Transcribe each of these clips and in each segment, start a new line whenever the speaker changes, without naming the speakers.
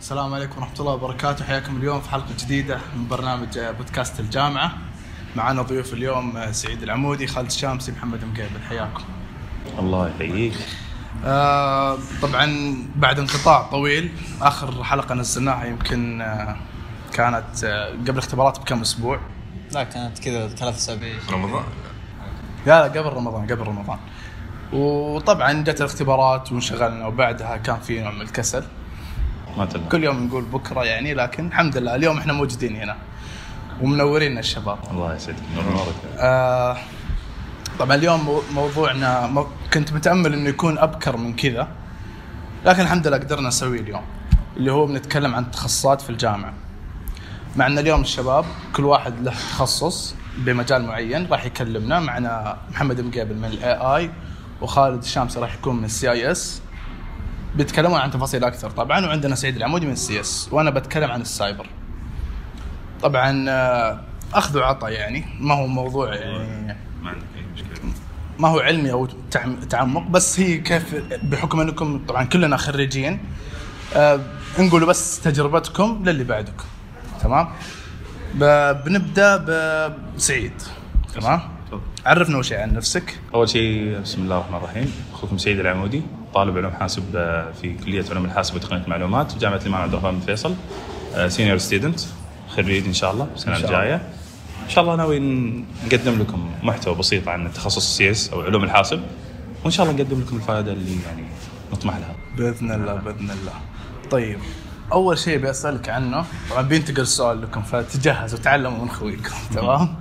السلام عليكم ورحمة الله وبركاته. حياكم اليوم في حلقة جديدة من برنامج بودكاست الجامعة. معنا ضيوف اليوم سعيد العمودي خالد الشامسي محمد مقيبل حياكم.
الله يحييك.
آه طبعا بعد انقطاع طويل آخر حلقة نزلناها يمكن آه كانت آه قبل اختبارات بكم أسبوع.
لا كانت كذا ثلاث أسابيع.
رمضان؟
لا لا قبل رمضان قبل رمضان. وطبعا جت الاختبارات وانشغلنا وبعدها كان في نوع من الكسل.
ما تلعب
كل يوم نقول بكرة يعني لكن الحمد لله اليوم إحنا موجودين هنا ومنورين الشباب.
الله يسعدك. نور نورك
آه طبعا اليوم مو- موضوعنا مو كنت متأمل إنه يكون أبكر من كذا لكن الحمد لله قدرنا نسويه اليوم اللي هو بنتكلم عن التخصصات في الجامعة. معنا اليوم الشباب كل واحد له تخصص بمجال معين راح يكلمنا معنا محمد مقابل من الاي اي وخالد الشامسي راح يكون من ال CIS بيتكلمون عن تفاصيل أكثر. طبعا وعندنا سعيد العمودي من ال CS وأنا بتكلم عن السايبر. طبعا آه، اخذ وعطى يعني ما هو موضوع يعني
ما عندك أي مشكلة.
ما هو علمي أو تعم- تعمق بس هي كيف بحكم أنكم طبعا كلنا خريجين آه نقولوا بس تجربتكم للي بعدكم. تمام؟ بنبدأ بسعيد تمام. عرفنا اول شيء عن نفسك.
أول شيء بسم الله الرحمن الرحيم. أخوكم سعيد العمودي. طالب علوم حاسب آه، في كلية علوم الحاسب وتقنية المعلومات جامعة الإمام عبد الرحمن بن فيصل senior student خريج إن شاء الله السنة
إن شاء الله.
الجاية. إن شاء الله ناوي نقدم لكم محتوى بسيط عن تخصص ال CS أو علوم الحاسب وإن شاء الله نقدم لكم الفائدة اللي يعني نطمح لها.
بإذن الله بإذن الله. طيب أول شيء بسالك عنه. طبعا بينتقل السؤال لكم فتجهزوا وتعلموا من خويكم. تمام؟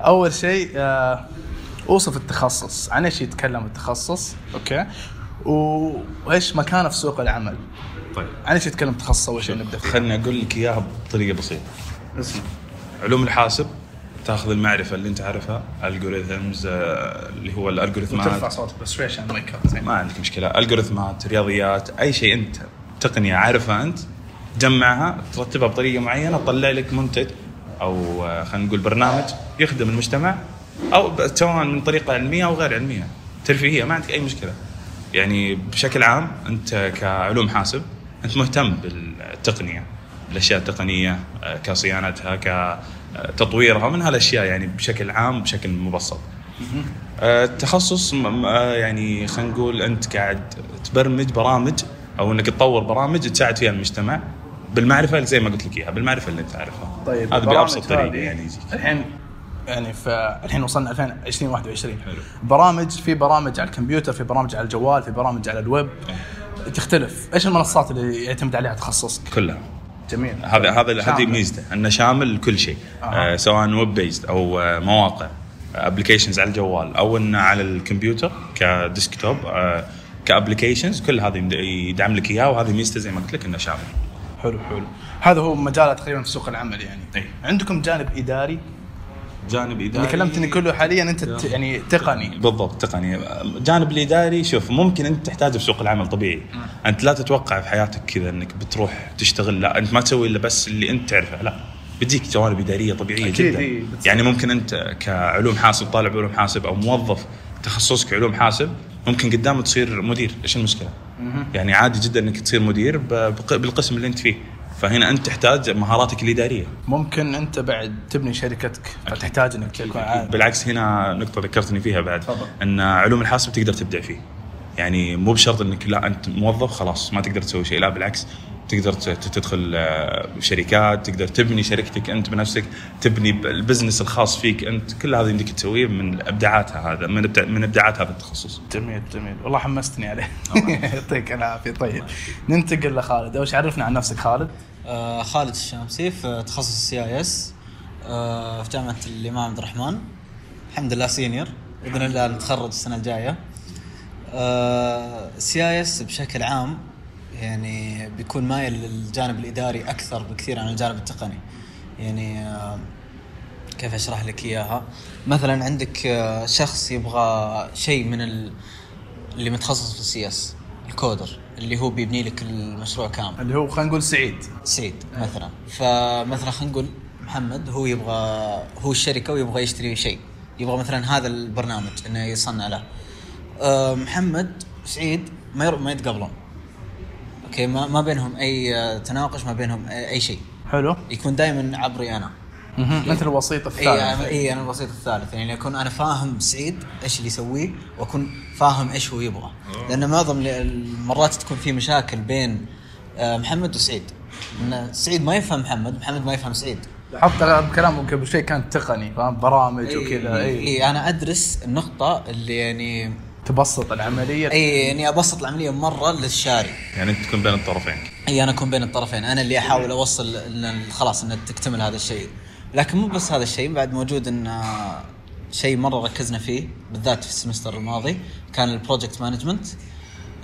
أول شيء آه أوصف التخصص. عن إيش يتكلم التخصص؟ أوكي. وإيش مكانه في سوق العمل.
طيب.
عن إيش يتكلم التخصص أول شيء نبدأ فيه؟
خلني أقول لك إياها بطريقة بسيطة. علوم الحاسب تأخذ المعرفة اللي أنت عارفها algorithms اللي هو الالجوريثمات
صوتك بس شوي عشان المايك.
ما عندك مشكلة. الجوريثمات رياضيات أي شيء أنت تقنية عارفها أنت تجمعها ترتبها بطريقة معينة تطلع لك منتج أو آه، خلينا نقول برنامج يخدم المجتمع أو سواء من طريقة علمية أو غير علمية. ترفيهية ما عندك أي مشكلة. يعني بشكل عام أنت كعلوم حاسب أنت مهتم بالتقنية الأشياء التقنية آه، كصيانتها كتطويرها من هالأشياء يعني بشكل عام بشكل مبسط. آه، التخصص آه، يعني خلينا نقول أنت قاعد تبرمج برامج أو أنك تطور برامج تساعد فيها المجتمع بالمعرفة زي ما قلت لك إياها بالمعرفة اللي أنت عارفها
طيب
هذا بأبسط
طريقة
يعني يجيك.
الحين يعني في الحين وصلنا 2020 21
حلو.
برامج في برامج على الكمبيوتر في برامج على الجوال في برامج على الويب. تختلف. إيش المنصات اللي يعتمد عليها تخصصك؟
كلها.
جميل.
هذا هذا هذه. ميزته أنه شامل كل شيء.
أها.
آه سواء web based أو آه مواقع applications على الجوال أو إنه على الكمبيوتر ك desktop آه كابلكيشنز كل هذه يدعم لك إياها وهذه ميزته زي ما قلت لك إنه شامل.
حلو حلو. هذا هو مجاله تقريبا في سوق العمل يعني.
أي.
عندكم جانب إداري؟
جانب إداري
اللي كلمتني كله حاليا أنت يعني تقني.
بالضبط تقني. الجانب الإداري شوف ممكن أنت تحتاجه في سوق العمل طبيعي. أنت لا تتوقع في حياتك كذا إنك بتروح تشتغل لا أنت ما تسوي إلا بس اللي أنت تعرفه لا. بتجيك جوانب إدارية طبيعية
أكيد،
جدا.
إيه،.
يعني ممكن أنت كعلوم حاسب طالب علوم حاسب أو موظف تخصصك علوم حاسب ممكن قدام تصير مدير. إيش المشكلة؟ يعني عادي جدا إنك تصير مدير بالقسم اللي أنت فيه. فهنا أنت تحتاج مهاراتك الإدارية.
ممكن أنت بعد تبني شركتك فتحتاج إنك تكون عارف.
بالعكس هنا نقطة ذكرتني فيها بعد
تفضل.
إن علوم الحاسب تقدر تبدع فيه. يعني مو بشرط إنك لا أنت موظف خلاص ما تقدر تسوي شيء. لا بالعكس تقدر تدخل آه، شركات تقدر تبني شركتك أنت بنفسك تبني ال business الخاص فيك أنت. كل هذا يمديك تسويه من إبداعاتها هذا من إبداع- من ابداعات هذا التخصص.
جميل جميل. والله حمستني عليه يعطيك العافية. طيب ننتقل لخالد. اول شيء عرفنا عن نفسك خالد.
خالد الشامسي في تخصص CIS آه في جامعة الإمام عبد الرحمن. الحمد لله senior بإذن الله نتخرج السنة الجاية. CIS بشكل عام يعني بيكون مايل للجانب الإداري أكثر بكثير عن الجانب التقني. يعني آه كيف أشرح لك إياها؟ مثلا عندك آه، شخص يبغى شيء من ال- اللي متخصص في ال CS ال coder. اللي هو بيبني لك المشروع كامل.
اللي هو خلينا نقول سعيد.
سعيد مثلا. فمثلا خلينا نقول محمد هو يبغى هو الشركة ويبغى يشتري شيء. يبغى مثلا هذا البرنامج إنه يصنع له. أه محمد سعيد ما ير... ما يتقابلون okay ما, ما بينهم أي آه، تناقش ما بينهم أي شيء.
حلو.
يكون دائما عبري
أنا. انت الوسيط
اي
الثالث.
اي إيه، أنا الوسيط الثالث. يعني أكون أنا فاهم سعيد إيش اللي يسويه وأكون فاهم إيش هو يبغى. لأن معظم ال- المرات تكون في مشاكل بين آه، محمد وسعيد. إن سعيد ما يفهم محمد محمد ما يفهم سعيد.
حط أغلب كلامه قبل شوي كان تقني فاهم؟ برامج وكذا اي
اي أنا أدرس النقطة اللي يعني
تبسط العملية.
اي يعني أبسط العملية مرة للشاري.
يعني أنت تكون بين الطرفين.
اي أنا أكون بين الطرفين. أنا اللي أحاول أوصل إن خلاص إن تكتمل هذا الشيء. لكن مو بس هذا الشيء بعد موجود إن آه، شيء مرة ركزنا فيه بالذات في ال semester الماضي كان ال project management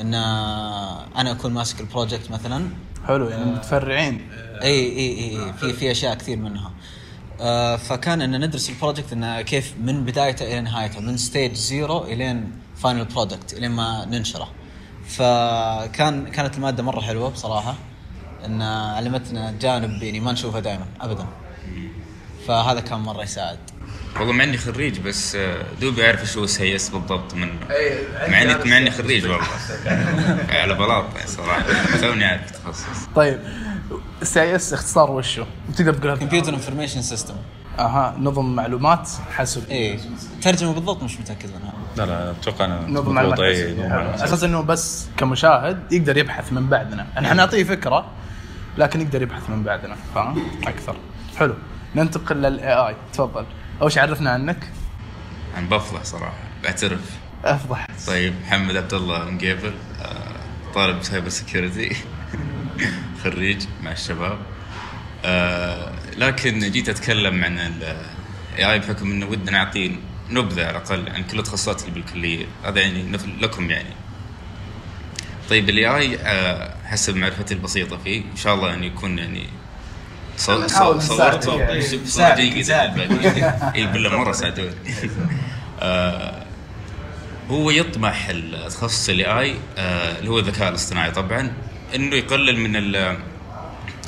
إن آه، أنا أكون ماسك ال project مثلا.
حلو يعني متفرعين.
إي إي إي في في أشياء كثير منها. آه، فكان إن ندرس ال project انه كيف من بدايته إلى نهايته من stage zero إلين final product إلين ما ننشره. فكان كانت المادة مرة حلوة بصراحة. إن علمتنا جانب يعني ما نشوفه دائما ابدا. فهذا كان مرة يساعد.
والله مع إني خريج بس آه، دوبي أعرف إيش هو ال CIS بالضبط منه
إيه،
مع اني مع إني خريج والله. على بلاط صراحة. توني عارف التخصص
طيب IS اختصار وشو؟ تقدر تقولها
computer information system
أها نظم معلومات حسب
إي ترجمة بالضبط مش متأكد منها.
لا لا أتوقع أنا
نظم. معلومات. أساس إنه بس كمشاهد يقدر يبحث من بعدنا. إحنا نعطيه فكرة لكن يقدر يبحث من بعدنا فاهم؟ أكثر. حلو. ننتقل لل AI تفضل. أول شيء عرفنا عنك.
عن بفضح صراحة بعترف.
أفضح.
طيب محمد عبد الله مقيبل آه، طالب cyber security خريج مع الشباب. آه، لكن جيت أتكلم عن ال AI بحكم إنه ودنا نعطي نبذة على الأقل عن كل التخصصات اللي بالكلية. هذا يعني لكم يعني. طيب ال AI حسب معرفتي البسيطة فيه إن شاء الله انه يكون يعني صورته. بصوره
نساعدك،
جيده
نساعدك.
اي بالله مرة ساعدوني آه، هو يطمح التخصص ال AI اللي هو الذكاء الاصطناعي طبعا إنه يقلل من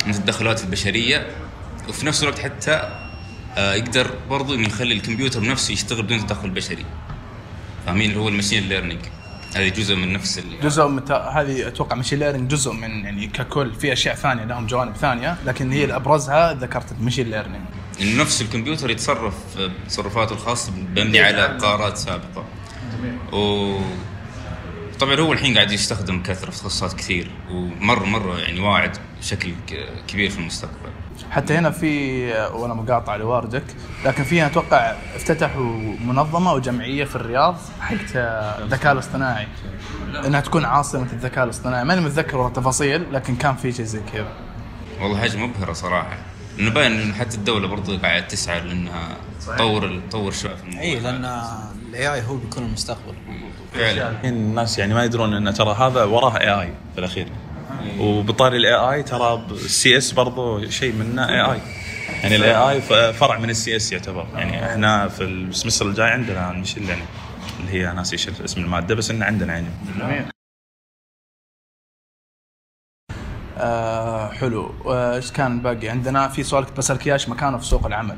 من التدخلات البشرية وفي نفس الوقت حتى آه، يقدر برضو إنه يخلي الكمبيوتر نفسه يشتغل بدون تدخل بشري فاهمين اللي هو ال machine learning هذه جزء من نفس ال-
جزء من تا- هذه أتوقع machine learning جزء من يعني ككل في أشياء ثانية لهم جوانب ثانية لكن هي الأبرزها ذكرت ال machine learning
انه نفس الكمبيوتر يتصرف تصرفاته الخاصة مبني على قرارات سابقة. و طبعا هو الحين قاعد يستخدم كثرة في تخصصات كثير ومره مرة يعني واعد بشكل ك- كبير في المستقبل.
حتى هنا في وأنا مقاطع لواردك لكن فيها أتوقع افتتحوا منظمة وجمعية في الرياض حقت الذكاء الاصطناعي. إنها تكون عاصمة الذكاء الاصطناعي. ماني متذكر والله التفاصيل لكن كان في شيء زي كذا.
والله حاجة مبهرة صراحة. لأنه باين انه حتى الدولة برضو قاعد تسعى لأنها تطور تطور شوي في الموضوع.
اي لأن ال AI هو بيكون المستقبل.
فعلا.
الحين الناس يعني ما يدرون إن ترى هذا وراه AI في الأخير. وبطاري ال AI ترى ال CS برضو شيء منه اي اي يعني ال AI فرع من ال CS يعتبر. يعني إحنا في ال semester الجاي عندنا ال machine learning اللي هي ناسي إيش اسم المادة بس انه عندنا يعني.
جميل. آه حلو. وايش كان باقي؟ عندنا في سؤال كنت بسألك إياه إيش مكانه في سوق العمل؟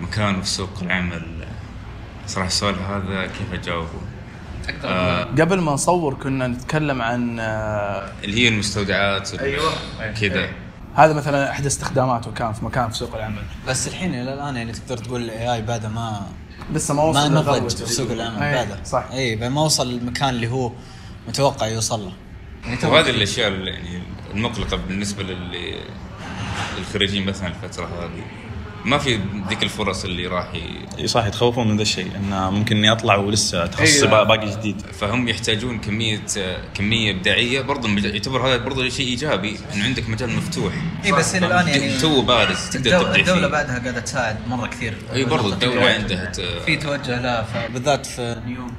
مكانه في سوق العمل. صراحة السؤال هذا كيف أجاوبه؟
قبل ما نصور كنا نتكلم عن آه
اللي هي المستودعات
أيوة.
كذا.
هذا مثلا أحد استخداماته كان في مكان في سوق العمل.
بس الحين إلى الآن يعني تقدر تقول الاي اي بعد ما
لسه ما وصل
ما نضج في سوق العمل
أي،
بعده.
صح.
أي بعد ما وصل المكان اللي هو متوقع يوصل له. يعني
وهذه الأشياء يعني المقلقة بالنسبة للي للخريجين مثلا الفترة هذه. ما في ذيك الفرص اللي راح ي...
إي صح يتخوفون من ذا الشيء انه ممكن إني أطلع ولسه تخصصي
أيوة.
باقي جديد.
فهم يحتاجون كمية كمية إبداعية برضه يعتبر هذا برضه شيء إيجابي انه عندك مجال مفتوح.
إي بس إلى الآن يعني
تو بارز تقدر تبدع
الدولة
فيه.
بعدها قاعدة تساعد مرة كثير.
إي برضه الدولة عندها.
في توجه لها بالذات في نيوم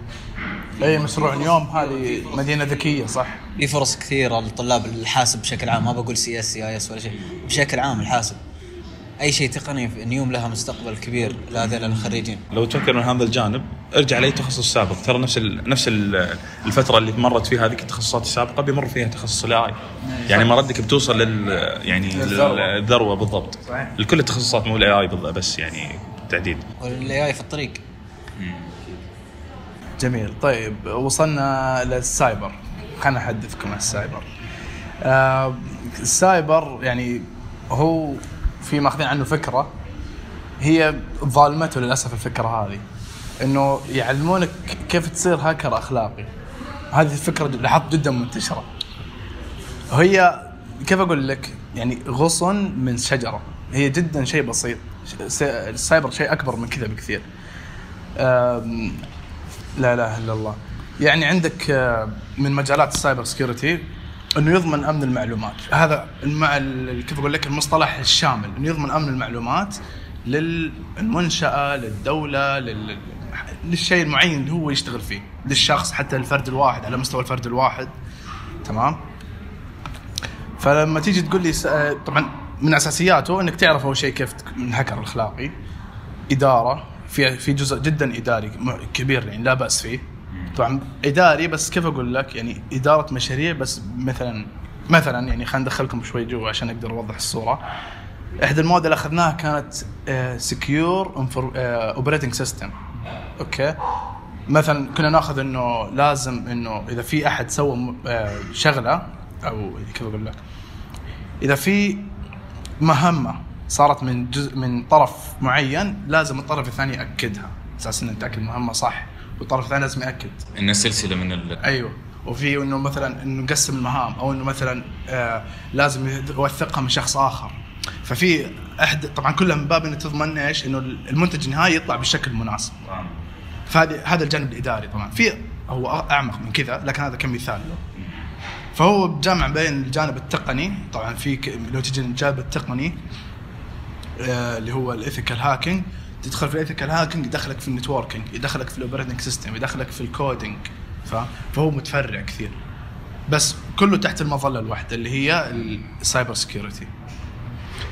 إي مشروع نيوم هذه مدينة ذكية صح؟
في فرص كثيرة للطلاب الحاسب بشكل عام ما بقول CS CIS ولا شيء بشكل عام الحاسب. أي شيء تقني في نيوم لها مستقبل كبير لهذول الخريجين.
لو تفكر من هذا الجانب ارجع لأي تخصص سابق. ترى نفس ال نفس ال الفترة اللي مرت فيها هذيك التخصصات السابقة بيمر فيها تخصص ال AI يعني مردك بتوصل لل يعني.
للذروة.
بالضبط.
صحيح.
لكل التخصصات مو ال AI بس يعني تعديل.
وال AI في الطريق.
جميل. طيب وصلنا للسايبر خلنا احدثكم عن السايبر. آه السايبر يعني هو في ماخذين عنه فكرة. هي ظالمته للأسف الفكرة هذه. إنه يعلمونك كيف تصير هاكر أخلاقي. هذه الفكرة لاحظت جدا منتشرة. هي كيف أقول لك؟ يعني غصن من شجرة. هي جدا شيء بسيط. السايبر شيء أكبر من كذا بكثير. لا إله إلا الله. يعني عندك آه، من مجالات ال cyber security أنه يضمن أمن المعلومات. هذا. ال- كيف أقول لك المصطلح الشامل. أنه يضمن أمن المعلومات للمنشأة للدولة لل... للشيء المعين اللي هو يشتغل فيه. للشخص حتى الفرد الواحد على مستوى الفرد الواحد. تمام؟ فلما تيجي تقول لي س- طبعا من أساسياته أنك تعرف أول شيء كيف الهكر الأخلاقي. إدارة. في في جزء جدا إداري كبير يعني لا بأس فيه. طبعا إداري بس كيف أقول لك؟ يعني إدارة مشاريع بس مثلا مثلا يعني خلينا ندخلكم شوي جوا عشان أقدر أوضح الصورة. إحدى المواد اللي أخذناها كانت secure operating system okay؟ مثلا كنا نأخذ إنه لازم إنه إذا في أحد سوى آه، شغلة أو كيف أقول لك؟ إذا في مهمة صارت من جزء من طرف معين لازم الطرف الثاني يأكدها. أساس إنه نتاكد المهمه صح. والطرف الثاني لازم يأكد.
ان سلسلة من ال...
أيوه. وفي إنه مثلا إنه نقسم المهام أو إنه مثلا آه لازم يوثقها من شخص آخر. ففي أحد طبعا كلها من باب إنه تضمن إيش؟ إنه المنتج النهائي يطلع بالشكل المناسب. فهذا هذا الجانب الإداري طبعا. في هو أعمق من كذا لكن هذا كمثال له فهو جامع بين الجانب التقني طبعا في لو تجي الجانب التقني آه، اللي هو ال ethical hacking تدخل في ال ethical hacking يدخلك في ال networking يدخلك في ال operating system يدخلك في ال coding فهو متفرع كثير. بس كله تحت المظلة الواحدة اللي هي ال cyber security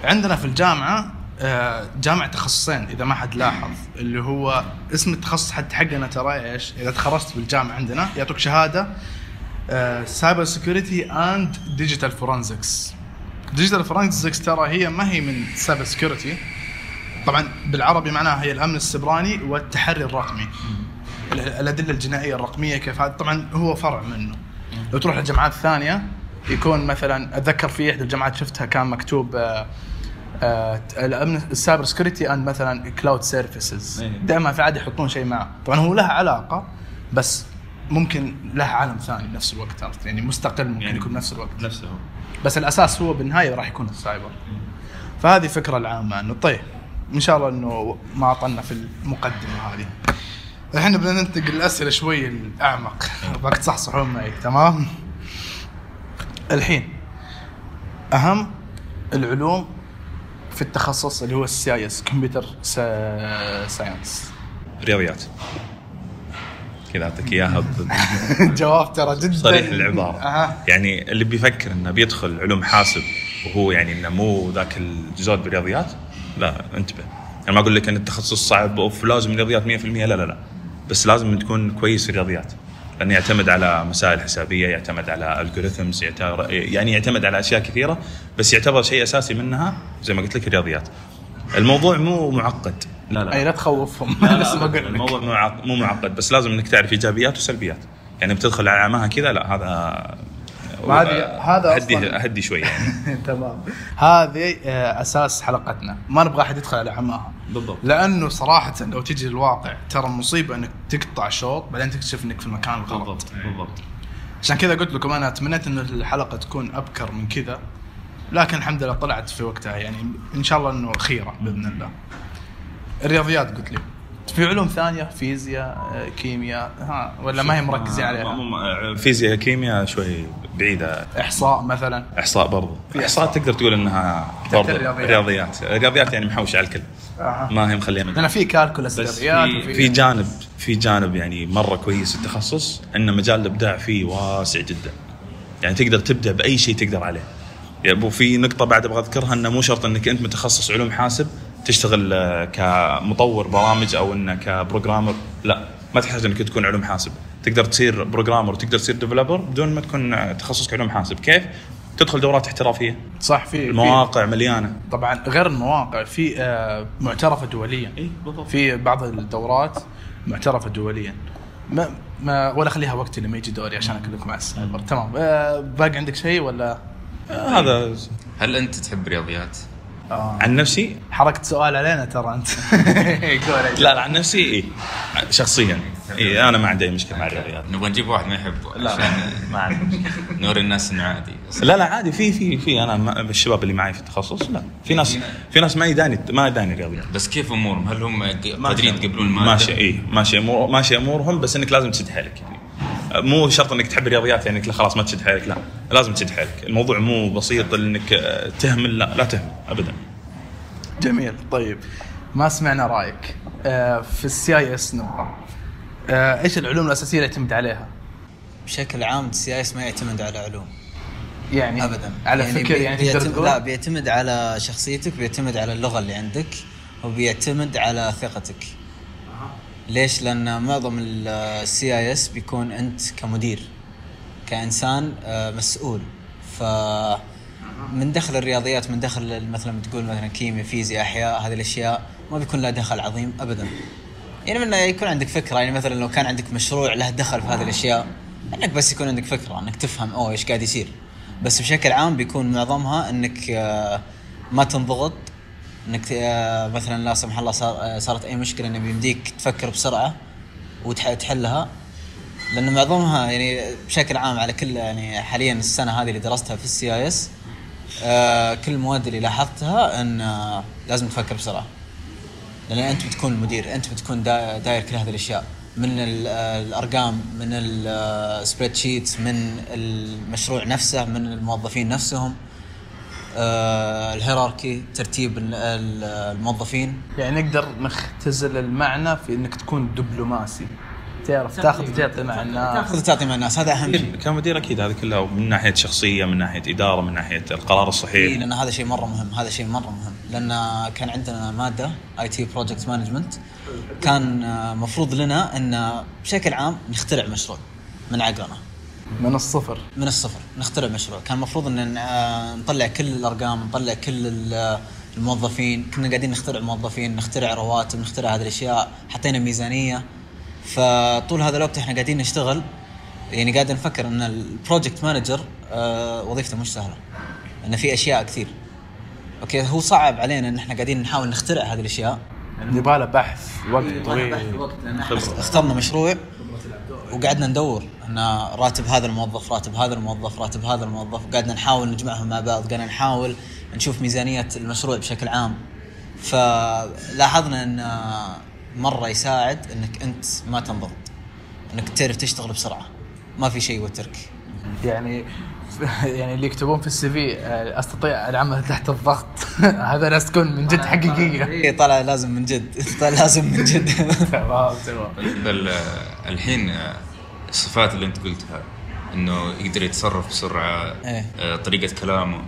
عندنا في الجامعة آه، جامع تخصصين إذا ما حد لاحظ اللي هو اسم التخصص حتى حقنا ترى إيش؟ إذا تخرجت بالجامعة عندنا يعطوك شهادة cyber security and digital forensics digital forensics ترى هي ما هي من cyber security طبعا بالعربي معناها هي الأمن السيبراني والتحري الرقمي. ال- الأدلة الجنائية الرقمية كيف هذا؟ طبعا هو فرع منه. لو تروح للجامعات الثانية يكون مثلا أتذكر في إحدى الجامعات شفتها كان مكتوب آه، آه، الأمن ال cyber security and مثلا cloud services.
إيه.
دائما في عاده يحطون شيء معه. طبعا هو لها علاقة بس ممكن له عالم ثاني بنفس الوقت عرفت؟ يعني مستقل ممكن
يعني
يكون بنفس الوقت.
نفسه.
بس الأساس هو بالنهاية راح يكون السايبر. فهذه الفكرة العامة. إنه طيب إن شاء الله إنه ما اطلنا في المقدمة هذه. الحين بدنا ننتقل الاسئله شوي الأعمق. أبغاك تصحصحون معي تمام؟ الحين أهم العلوم في التخصص اللي هو ال CIS computer science.
رياضيات. كذا أعطيك إياها ب-
الجواب ترى جدا.
صريح العباره. يعني اللي بيفكر إنه بيدخل علوم حاسب وهو يعني إنه مو ذاك الجزء بالرياضيات لا انتبه. أنا ما أقول لك أن التخصص صعب أوف لازم الرياضيات 100% لا لا لا. بس لازم تكون كويس في الرياضيات. لأنه يعتمد على مسائل حسابية يعتمد على algorithms يعني يعتمد على أشياء كثيرة بس يعتبر شيء أساسي منها زي ما قلت لك الرياضيات. الموضوع مو معقد. لا لا.
أي لا تخوفهم.
لا، لا،
بس بقول لك.
الموضوع مو معقد بس لازم إنك تعرف إيجابيات وسلبيات. يعني بتدخل على عماها كذا لا هذا
ما هذه- هذا
هدي
أصلاً-
هدي شوي يعني.
تمام. هذه آه، أساس حلقتنا. ما نبغى أحد يدخل على عماها
بالضبط.
لأنه صراحة لو تجي للواقع ترى مصيبة إنك تقطع شوط بعدين تكتشف إنك في المكان الغلط.
بالضبط
عشان كذا قلت لكم أنا تمنيت إن الحلقة تكون أبكر من كذا لكن الحمد لله طلعت في وقتها يعني إن شاء الله إنه خيرة بإذن الله. الرياضيات قلت لي. في علوم ثانية فيزياء آه، كيمياء ها ولا ما هي مركزين عليها؟
عليها فيزياء كيمياء شوي بعيدة.
إحصاء مثلا.
إحصاء برضو. إحصاء تقدر تقول إنها برضو
الرياضيات.
رياضيات. رياضيات يعني محوشه على الكل.
آه.
ما هي مخليه
لأن في كالكولس رياضيات
في,
وفي
في جانب في جانب يعني مرة كويس التخصص إن مجال الإبداع فيه واسع جدا. يعني تقدر تبدع بأي شيء تقدر عليه. يعني وفي نقطة بعد أبغى أذكرها إنه مو شرط إنك أنت متخصص علوم حاسب. تشتغل آه، كمطور برامج أو انك ك programmer لا ما تحتاج إنك تكون علوم حاسب. تقدر تصير programmer وتقدر تصير developer بدون ما تكون آه، تخصصك علوم حاسب. كيف؟ تدخل دورات احترافية.
صح في في-
المواقع مليانة.
طبعا غير المواقع في آه، معترفه دوليا.
اي بالضبط.
في بعض الدورات معترفه دوليا. ما ما ولا خليها وقتي لما يجي دوري عشان أكلمك مع السايبر تمام. آه، باقي عندك شيء ولا؟
آه، هذا
هل أنت تحب الرياضيات؟
آه.
عن نفسي؟
حركت سؤال علينا ترى أنت.
لا لا عن نفسي إيه. شخصيا. إيه أنا ما عندي أي مشكلة مع الرياضيات.
نبغى نجيب واحد ما يحبه
لا
عشان
ما عندي
نوري الناس إنه عادي.
لا لا عادي. في في في. أنا الشباب اللي معي في التخصص لا. في ناس في ناس. ما يداني ما يداني الرياضيات.
بس كيف أمورهم؟ هل هم قادرين. يتقبلون الماده؟
ماشي اي ماشي أمور ماشي أمورهم بس إنك لازم تشد حيلك مو شرط إنك تحب الرياضيات يعني خلاص ما تشد حيلك لا. لازم تشد حيلك. الموضوع مو بسيط إنك آه، تهمل لا لا تهمل ابدا.
جميل. طيب ما سمعنا رأيك. آه، في ال CIS نبغى آه، إيش العلوم الأساسية اللي يعتمد عليها؟
بشكل عام ال CIS ما يعتمد على علوم.
يعني
ابدا.
على فكر
بي-
يعني
بيعتمد لا بيعتمد على شخصيتك بيعتمد على اللغة اللي عندك وبيعتمد على ثقتك. ليش؟ لأن معظم ال CIS بيكون أنت كمدير كإنسان آه، مسؤول. فمن دخل الرياضيات من دخل مثلا بتقول مثلا كيمياء فيزياء أحياء هذه الأشياء ما بيكون لها دخل عظيم ابدا. يعني من يكون عندك فكرة يعني مثلا لو كان عندك مشروع له دخل في هذه الأشياء إنك بس يكون عندك فكرة إنك تفهم أوه إيش قاعد يصير. بس بشكل عام بيكون معظمها إنك آه، ما تنضغط إنك آه، مثلا لا سمح الله صار آه، صارت أي مشكلة إنه بيمديك تفكر بسرعة وتحلها لأن معظمها يعني بشكل عام على كل يعني حاليا السنة هذه اللي درستها في ال CIS كل المواد اللي لاحظتها إن آه، لازم تفكر بسرعة. لأن أنت بتكون المدير أنت بتكون دا- داير كل هذه الأشياء. من ال- آه، الأرقام من ال spreadsheets من المشروع نفسه من الموظفين نفسهم. آه، ال hierarchy ترتيب ال- ال- الموظفين.
يعني نقدر نختزل المعنى في إنك تكون دبلوماسي. تعرف تاخذ وتعطي مع الناس.
تاخذ وتعطي مع الناس هذا أهم شيء.
أكيد كمدير أكيد هذا كله من ناحية شخصية من ناحية إدارة من ناحية القرار الصحيح.
لأن هذا شيء مرة مهم هذا شيء مرة مهم. لأن كان عندنا مادة IT project management كان آه، مفروض لنا إن بشكل عام نخترع مشروع من عقلنا.
من الصفر.
من الصفر. نخترع مشروع. كان المفروض إن آه، نطلع كل الأرقام نطلع كل ال- الموظفين. كنا قاعدين نخترع موظفين نخترع رواتب نخترع هذه الأشياء. حطينا ميزانية. فطول هذا الوقت إحنا قاعدين نشتغل. يعني قاعد نفكر إن ال project manager آه، وظيفته مش سهلة. إن في أشياء كثير. okay هو صعب علينا إن إحنا قاعدين نحاول نخترع هذه الأشياء.
يبغى له بحث وقت طويل
اخترنا مشروع. وقعدنا ندور. إن راتب هذا الموظف راتب هذا الموظف راتب هذا الموظف. وقعدنا نحاول نجمعهم مع بعض. قعدنا نحاول نشوف ميزانية المشروع بشكل عام. فلاحظنا إن مرة يساعد إنك أنت ما تنضغط. إنك تعرف تشتغل بسرعة. ما في شيء يوترك.
يعني يعني اللي يكتبون في السي في آه، أستطيع العمل تحت الضغط. هذا ناس تكون من جد حقيقية.
اي طلع لازم من جد. طلع لازم من جد.
تمام تمام.
بل آه، الحين آه، الصفات اللي انت قلتها إنه يقدر يتصرف بسرعة
إيه.
طريقة كلامه.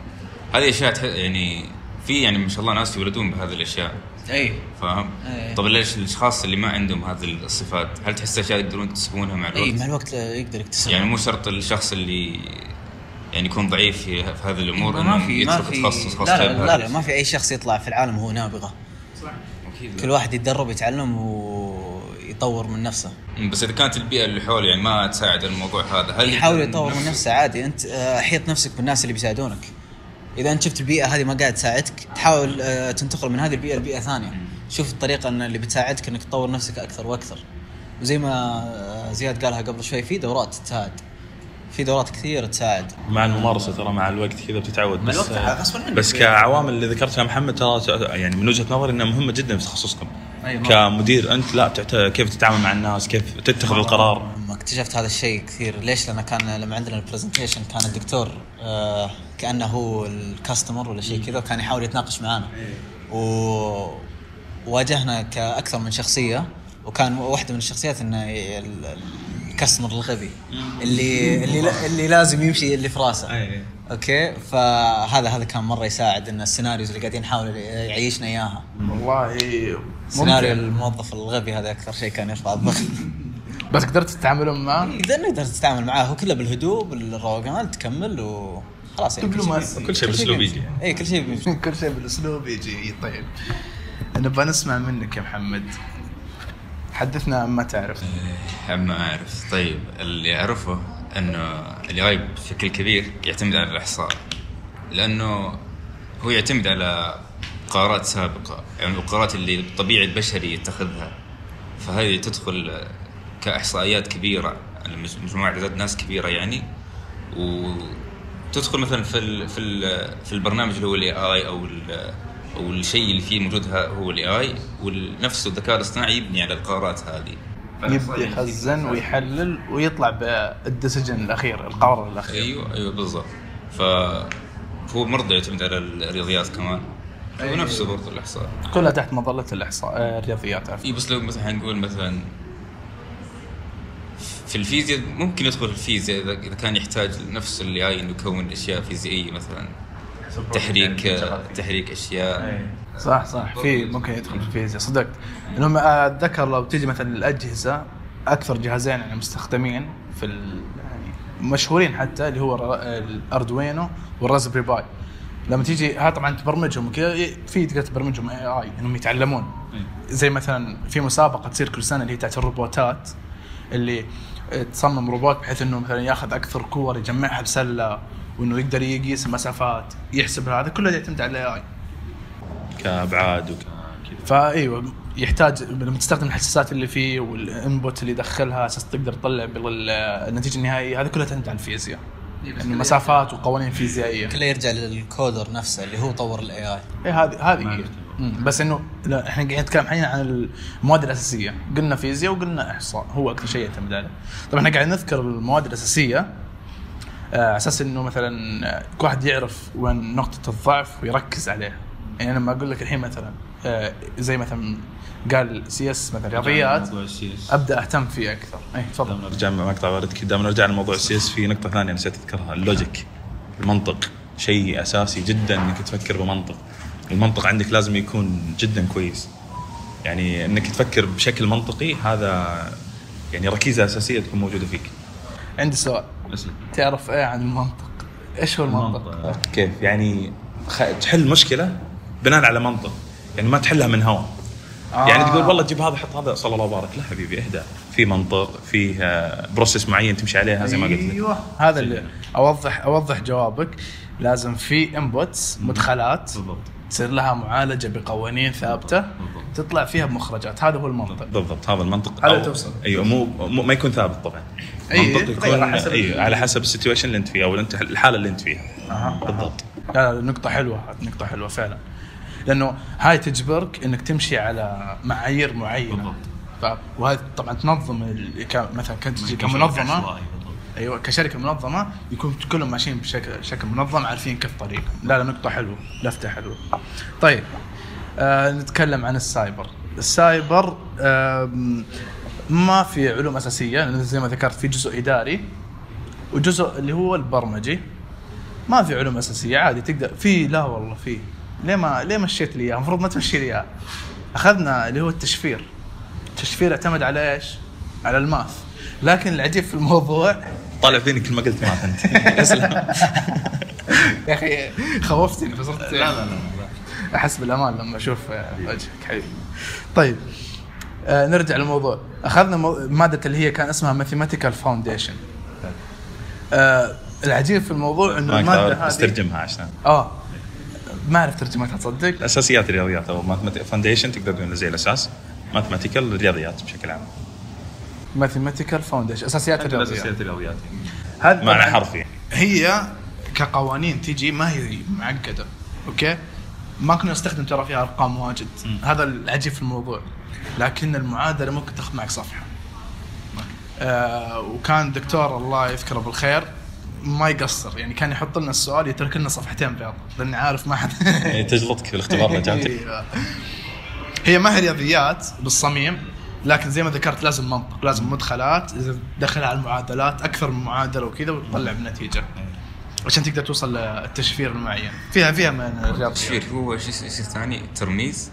هذه أشياء يعني في يعني ما شاء الله ناس يولدون بهذه الأشياء.
اي
فاهم؟
إيه.
طب ليش الأشخاص اللي ما عندهم هذه الصفات هل تحس أشياء يقدرون يكتسبونها مع
اي
الوقت؟
مع الوقت يقدر يكتسب
يعني مو شرط الشخص اللي يعني يكون ضعيف في هذه الأمور
ما في ما
يترك
في.
تخصص خاص
لا لا, لا لا ما في أي شخص يطلع في العالم وهو نابغة.
أكيد.
كل واحد يتدرب يتعلم ويطور من نفسه.
بس إذا كانت البيئة اللي حوله يعني ما تساعد الموضوع هذا هل
يحاول يطور من نفسه عادي. أنت آه، حيط نفسك بالناس اللي بيساعدونك. إذا أنت شفت البيئة هذه ما قاعد تساعدك تحاول آه، تنتقل من هذه البيئة لبيئة ثانية. شوف الطريقة إن اللي بتساعدك إنك تطور نفسك أكثر وأكثر. وزي ما آه، زياد قالها قبل شوي في دورات تساعد. في دورات كثير تساعد.
مع الممارسة ترى مع الوقت كذا بتتعود بس
الوقت غصباً عنك.
بس كعوامل اللي ذكرتها محمد ترى يعني من وجهة نظري إنها مهمة جدا في تخصصكم.
أي مرة.
كمدير أنت لا بتعت- كيف تتعامل مع الناس كيف تتخذ القرار؟
اكتشفت هذا الشيء كثير. ليش؟ لأن كان لما عندنا البرزنتيشن كان الدكتور آه كأنه هو الكاستمر ولا شيء كذا وكان يحاول يتناقش معانا. وواجهنا كأكثر من شخصية وكان واحدة من الشخصيات انه ال customer الغبي. اللي اللي اللي لازم يمشي اللي في راسه. أوكي؟ فهذا هذا كان مرة يساعد إن ال scenarios اللي قاعدين نحاول يعيشنا إياها.
والله
سيناريو. الموظف الغبي هذا أكثر شيء كان يرفع الضغط.
بس قدرت تتعاملون معاه؟
إذا نقدر تتعامل معاه. هو كله بالهدوء بالروقان تكمل وخلاص يعني. كل شيء
دبلوماسي.
كل شيء باسلوب يجي. يعني.
اي كل شيء.
كل شيء بالأسلوب يجي. طيب. نبغى نسمع منك يا محمد. حدثنا عما تعرف؟
ما أعرف. طيب اللي أعرفه إنه ال AI بشكل كبير يعتمد على الإحصاء لأنه هو يعتمد على قرارات سابقة يعني القرارات اللي الطبيعي البشري يتخذها. فهذه تدخل كإحصائيات كبيرة مجموعه عدد ناس كبيرة يعني. وتدخل مثلا في في في البرنامج اللي هو ال AI أو أو الشيء اللي فيه موجود هو ال AI ونفسه الذكاء الاصطناعي يبني على القرارات هذه.
يبدا يخزن ويحلل ويطلع بال decision الأخير القرار الأخير.
أيوه أيوه بالضبط. ف هو برضه يعتمد على الرياضيات كمان. هو نفسه برضه الإحصاء.
كلها تحت مظلة الإحصاء آه، الرياضيات عفوا
إي بس لو مثلا نقول مثلا في الفيزياء ممكن يدخل في الفيزياء اذا كان يحتاج نفس ال AI إنه يكون أشياء فيزيائية مثلا. تحريك تحريك أشياء.
صح صح. في ممكن يدخل في الفيزياء صدقت. انهم آه، اتذكر لو تيجي مثلا الأجهزة أكثر جهازين يعني مستخدمين في يعني مشهورين حتى اللي هو ال Arduino وال Raspberry Pi لما تيجي ها طبعا تبرمجهم كذا في تقدر تبرمجهم AI إنهم يتعلمون. زي مثلا في مسابقة تصير كل سنة اللي هي تاعت الروبوتات اللي تصمم روبوت بحيث إنه مثلا ياخذ أكثر كور يجمعها بسلة وإنه يقدر يقيس المسافات يحسب هذا كله يعتمد على ال AI
كأبعاد وك
فايوه يحتاج لما تستخدم الحساسات اللي فيه وال input اللي يدخلها أساس تقدر تطلع بالنتيجة النهائية. هذه كلها تعتمد على الفيزياء. يعني مسافات وقوانين فيزيائيه
كله يرجع لل coder نفسه اللي هو طور ال AI
إيه هذه هذه. بس إنه لا إحنا قاعدين نتكلم الحين عن المواد الأساسية. قلنا فيزياء وقلنا إحصاء هو أكثر شيء يعتمد عليه. طبعا إحنا قاعدين نذكر المواد الأساسية. على أساس إنه مثلا آه، كل واحد يعرف وين نقطة الضعف ويركز عليها. يعني لما أقول لك الحين مثلا آه، زي مثلا قال CS مثلا رياضيات أبدأ أهتم فيه أكثر. اي تفضل.
دام نرجع مقطع واردك دام نرجع لموضوع ال CS في نقطة ثانية نسيت أذكرها ال logic المنطق. شيء أساسي جدا إنك تفكر بمنطق. المنطق عندك لازم يكون جدا كويس. يعني إنك تفكر بشكل منطقي هذا يعني ركيزة أساسية تكون موجودة فيك.
عندي سؤال.
اسلم
تعرف إيه عن المنطق؟ إيش هو المنطق؟
كيف؟ يعني خ... تحل مشكلة بناء على منطق. يعني ما تحلها من هوا
آه.
يعني تقول والله جيب هذا حط هذا. صلى الله وبارك. لا حبيبي اهدى. في منطق في آه، process معين تمشي عليها زي ما قلت لك.
أيوه. هذا اللي أوضح أوضح جوابك. لازم في inputs مدخلات.
بالضبط.
تصير لها معالجة بقوانين ثابتة. تطلع فيها بمخرجات. هذا هو المنطق.
بالضبط. هذا المنطق.
هذا
أو-
توصل.
أيوه مو, مو ما يكون ثابت طبعا.
أي،
منطق
يتغير
يكون
على حسب ال-
على حسب السيتويشن اللي أنت فيها أو أنت الحالة اللي أنت فيها. بالضبط.
لا لا نقطة حلوة هذه نقطة حلوة فعلا. لأنه هاي تجبرك إنك تمشي على معايير معينة.
بالضبط.
ف... وهذه طبعا تنظم. مثلا كمنظمة. أيوه كشركة منظمة يكون كلهم ماشيين بشكل شكل منظم عارفين كيف طريق. لا لا نقطة حلوة لفتة حلوة. طيب آه نتكلم عن ال cyber. ال cyber آم، ما في علوم أساسية لأن زي ما ذكرت في جزء إداري وجزء اللي هو البرمجي. ما في علوم أساسية عادي تقدر. في لا والله في. ليه ما ليه مشيت لي اياه المفروض ما تمشي لي اياه أخذنا اللي هو التشفير. التشفير يعتمد على إيش؟ على ال math. لكن العجيب في الموضوع
طالع فيني كل ما قلت math أنت.
يا أخي خوفتني فصرت. لا لا لا. أحس بالأمان لما أشوف وجهك حبيبي. طيب. نرجع للموضوع. أخذنا مو- مادة اللي هي كان اسمها mathematical foundation آه العجيب في الموضوع إنه
ما المادة
هذه
إيش ترجمتها عشان.
آه ما أعرف ترجمتها تصدق؟
اساسيات الرياضيات أو foundation تقدر تقول زي الأساس mathematical الرياضيات بشكل عام.
mathematical foundation أساسيات الرياضيات.
الرياضيات.
هذا
معنى حرفي.
هي كقوانين تيجي ما هي معقدة أوكي؟ ما كنا نستخدم ترى فيها أرقام واجد. هذا العجيب في الموضوع. لكن المعادلة ممكن تاخذ معك صفحة. آه وكان دكتور الله يذكره بالخير ما يقصر. يعني كان يحط لنا السؤال يترك لنا صفحتين بيض لأني عارف ما حد.
إيه، تجلطك في الاختبار رجعتك
أيوة. هي ما هي رياضيات بالصميم لكن زي ما ذكرت لازم منطق لازم مدخلات. إذا دخلها على المعادلات أكثر من معادلة وكذا وتطلع بنتيجه عشان تقدر توصل للتشفير المعين. فيها فيها من الرياضيات.
تشفير هو شيء شيء ثاني ترميز.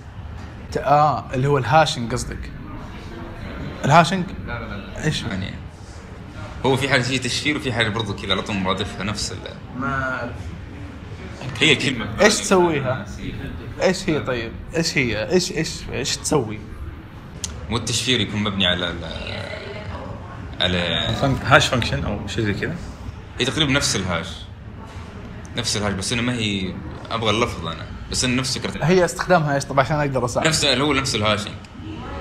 آه اللي هو ال hashing قصدك ال hashing لا لا لا إيش
يعني هو في حاجة فيه تشفير وفي حاجة برضو كذا على طول مرادفها نفس ال-
ما
هي كلمة
إيش تسويها؟ إيش هي طيب؟ إيش هي؟ إيش إيش إيش تسوي؟
مو التشفير يكون مبني على ال- على
hash function أو شيء زي كذا
هي تقريبا نفس ال hash نفس الحاجة بس إنه ما هي أبغى اللفظ أنا بس انه نفس فكرة
هي استخدامها إيش؟ طب عشان أقدر أساعد.
نفس هو نفس ال hashing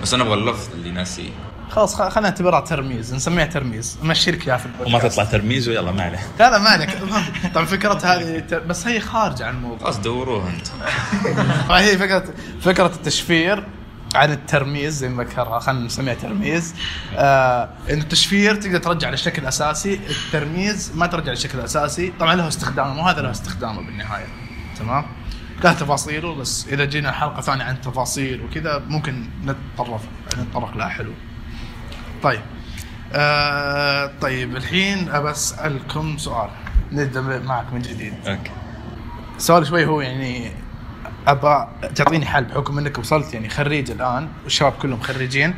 بس أنا أبغى اللفظ اللي ناسيه.
خلاص خ- خلينا نعتبرها ترميز. نسميها ترميز. امشي لك اياها في
وما. تطلع ترميز ويلا ما عليه.
لا لا ما عليك. طبعا فكرة هذه بس هي خارجة عن الموضوع.
خلاص دوروها أنت.
طبعا هي فكرة فكرة التشفير عن الترميز زي ما ذكرها. خلينا نسميها ترميز. آه إنه التشفير تقدر ترجع للشكل الاساسي الترميز ما ترجع للشكل الاساسي طبعا له استخدامه وهذا له استخدامه بالنهاية. تمام؟ له تفاصيله بس إذا جينا حلقة ثانية عن التفاصيل وكذا ممكن نتطرق نتطرق لها حلو. طيب. آه طيب الحين أبى أسألكم سؤال. نبدأ معك من جديد.
أوكي.
السؤال شوي هو يعني أبغى تعطيني حل بحكم إنك وصلت يعني خريج الآن والشباب كلهم خريجين.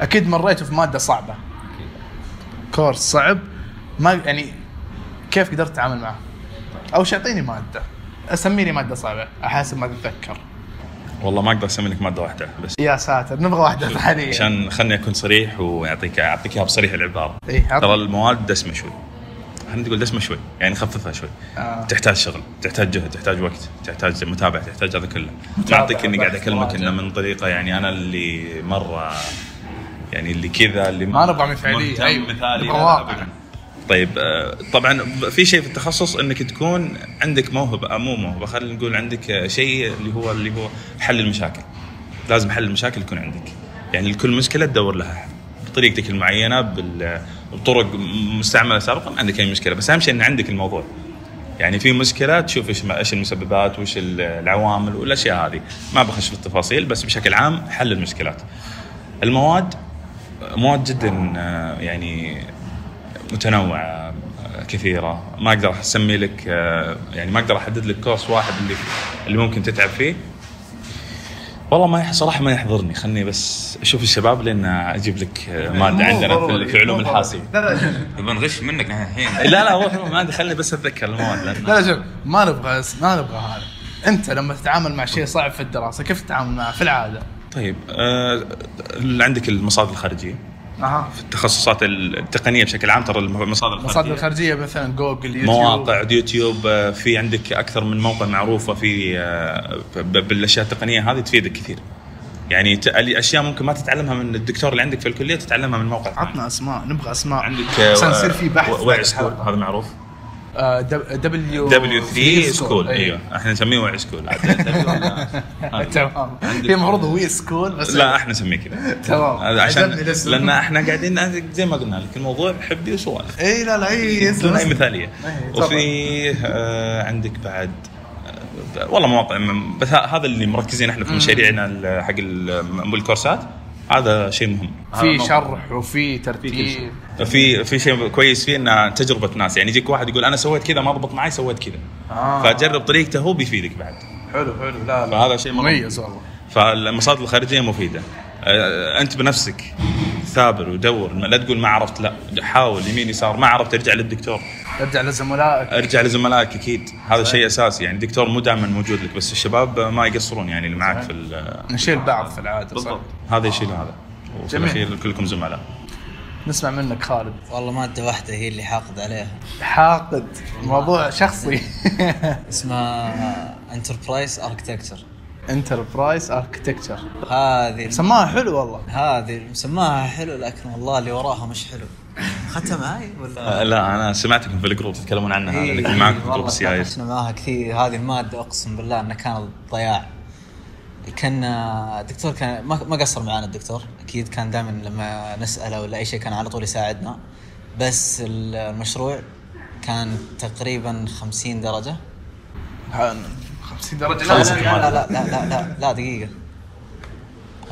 أكيد مريتوا في مادة صعبة. كورس صعب. ما يعني كيف قدرت تتعامل معه؟ أو شي اعطيني مادة؟ أسمي لي مادة صعبة. احاسب ما تتذكر
والله ما أقدر أسمي لك مادة واحدة بس.
يا ساتر نبغى واحدة ثانية.
عشان خلني أكون صريح واعطيك أعطيك إياها بصريح العبارة.
إيه،
ترى المواد دسمة شوي. خلينا نقول دسمة شوي يعني خففها شوي.
آه.
تحتاج شغل تحتاج جهد تحتاج وقت تحتاج متابعة تحتاج هذا كله. ما أعطيك إني قاعد
أكلمك.
إنه من طريقة يعني أنا اللي مرة يعني اللي كذا اللي
ما نبغى مثالية،
مهتم
أيوة.
مثالي. طيب آه، طبعا في شيء في التخصص إنك تكون عندك موهبة آه، مو موهبة خلينا نقول عندك آه، شيء اللي هو اللي هو حل المشاكل. لازم حل المشاكل يكون عندك. يعني لكل مشكلة تدور لها حل. بطريقتك المعينة بطرق مستعملة سابقا ما عندك أي مشكلة. بس أهم شيء إن عندك الموضوع. يعني في مشكلة تشوف إيش إيش المسببات وإيش العوامل والأشياء هذه. ما بخش في التفاصيل بس بشكل عام حل المشكلات. المواد مواد جدا يعني متنوعة كثيرة. ما أقدر أسمي لك يعني ما أقدر أحدد لك كورس واحد اللي اللي ممكن تتعب فيه. والله ما صراحة ما يحضرني. خلني بس أشوف الشباب لأن أجيب لك مادة عندنا في- في علوم الحاسب.
لا لا شوف.
نبغى نغش منك نحن الحين.
لا لا هو ما عندي. خليني بس أتذكر المواد.
لا لا شوف ما نبغى ما نبغى هذا. أنت لما تتعامل مع شيء صعب في الدراسة كيف تتعامل معه في العادة؟
طيب آه عندك المصادر الخارجية.
أها.
في التخصصات التقنية بشكل عام ترى المصادر
المصادر
الخارجية.
الخارجية مثلا جوجل يوتيوب
مواقع يوتيوب آه، في عندك أكثر من موقع معروفه في آه، بالأشياء التقنية هذه تفيدك كثير. يعني أشياء ممكن ما تتعلمها من الدكتور اللي عندك في الكلية تتعلمها من موقع.
عطنا أسماء نبغى أسماء.
عندك
عشان يصير في بحث.
We
School.
هذا معروف.
آه، دبليو
دبليو 3 سكول
أي.
أيوه. إحنا نسميه We School؟
تمام. هي المفروض We School بس
لا إحنا نسميه كذا.
تمام.
عشان. لأن إحنا قاعدين زي ما قلنا لك الموضوع حبي وسوالف.
إي لا لا إي
بدون أي.
مثالية.
وفي آه عندك بعد آه، والله مواقع بس هذا اللي مركزين إحنا في مشاريعنا حق ال- الكورسات. هذا شيء مهم.
في. شرح وفي ترتيب.
في في شيء كويس فيه إنه تجربة ناس. يعني يجيك واحد يقول أنا سويت كذا ما ضبط معي سويت كذا.
آه.
فجرب طريقته هو بيفيدك بعد.
حلو حلو. لا لا.
فهذا شيء.
مميز والله.
فالمصادر الخارجية مفيدة. أنت بنفسك ثابر ودور. لا تقول ما عرفت لا. حاول يمين يسار ما عرفت ارجع للدكتور.
ارجع لزملائك.
ارجع لزملائك أكيد. هذا شيء أساسي يعني. الدكتور مو دائما موجود لك بس الشباب ما يقصرون يعني اللي معك في ال-
نشيل بعض في العادة
بالضبط. هذا يشيل هذا. وفي. الأخير كلكم زملاء.
نسمع منك خالد.
والله مادة واحدة هي اللي حاقد عليها.
حاقد. موضوع شخصي.
اسمها انتربرايز اركتكتشر
انتربرايز اركتكتشر
هذه
سماها حلو والله.
هذه مسماها حلو لكن والله اللي وراها مش حلو. اخذتها معي ولا؟
آه، لا أنا سمعتكم في الجروب تتكلمون عنها هذا اللي كنت
إيه،
معكم في جروب ال
CE معاها كثير. هذه المادة أقسم بالله انها كانت ضياع. كان الدكتور كان ما ما قصر معنا الدكتور. أكيد كان دائما لما نسأله ولا أي شيء كان على طول يساعدنا. بس المشروع كان تقريبا 50 درجة.
50
درجة.
لا لا
لا لا لا لا لا, لا دقيقة.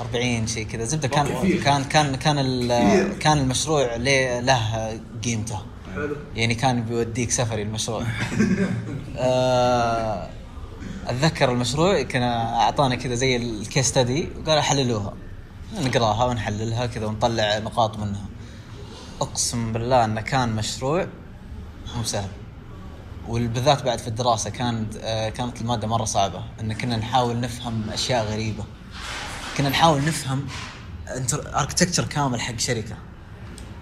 40 شيء كذا. زبدة كان كان كان كان ال- كان المشروع ليه له قيمته. يعني كان بيوديك سفري المشروع. آه، أتذكر المشروع كان أعطانا كذا زي الكيس ستدي وقال حللوها. نقراها ونحللها كذا ونطلع نقاط منها. أقسم بالله إنه كان مشروع مو سهل. وبالذات بعد في الدراسة كانت آه، كانت المادة مرة صعبة. إن كنا نحاول نفهم أشياء غريبة. كنا نحاول نفهم architecture كامل حق شركة.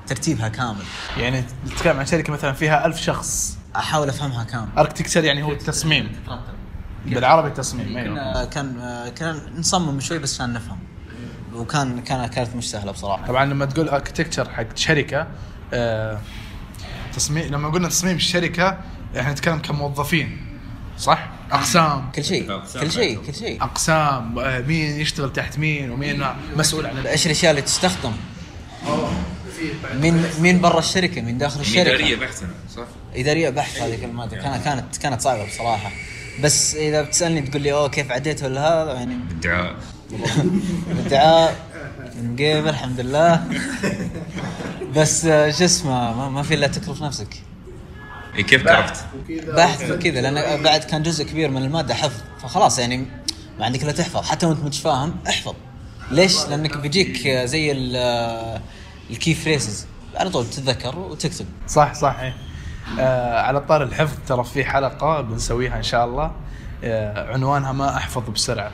ترتيبها كامل.
يعني نتكلم عن شركة مثلا فيها ألف شخص.
أحاول أفهمها كامل.
architecture يعني هو التصميم. بالعربي تصميم أيوه.
كنا كان كنا نصمم شوي بس عشان نفهم. وكان كان كانت مش سهلة بصراحة.
طبعا لما تقول اركتكتشر حق شركة آه تصميم لما قلنا تصميم الشركة إحنا نتكلم كموظفين صح؟ أقسام.
كل شيء كل شيء كل شيء.
أقسام مين يشتغل تحت مين ومين مسؤول عن
إيش الأشياء اللي تستخدم. مين مين برا الشركة مين داخل الشركة.
إدارية بحتة صح؟
إدارية بحت هذه الماده كانت كانت كانت صعبة بصراحة. بس إذا بتسألني تقول لي أوه كيف عديت ولا هذا يعني
ادعاء
ادعاء مقيبل الحمد لله. بس آه، شو اسمه ما, ما في إلا تكلف نفسك.
إيه كيف كرفت؟
بحث وكذا. لأن بعد كان جزء كبير من المادة حفظ. فخلاص يعني ما عندك إلا تحفظ. حتى وأنت مش فاهم احفظ. ليش؟ لأنك بيجيك زي ال- ال key phrases على طول تتذكر وتكتب.
صح صح. إيه. آه على طاري الحفظ ترى في حلقة بنسويها إن شاء الله. آه عنوانها ما أحفظ بسرعة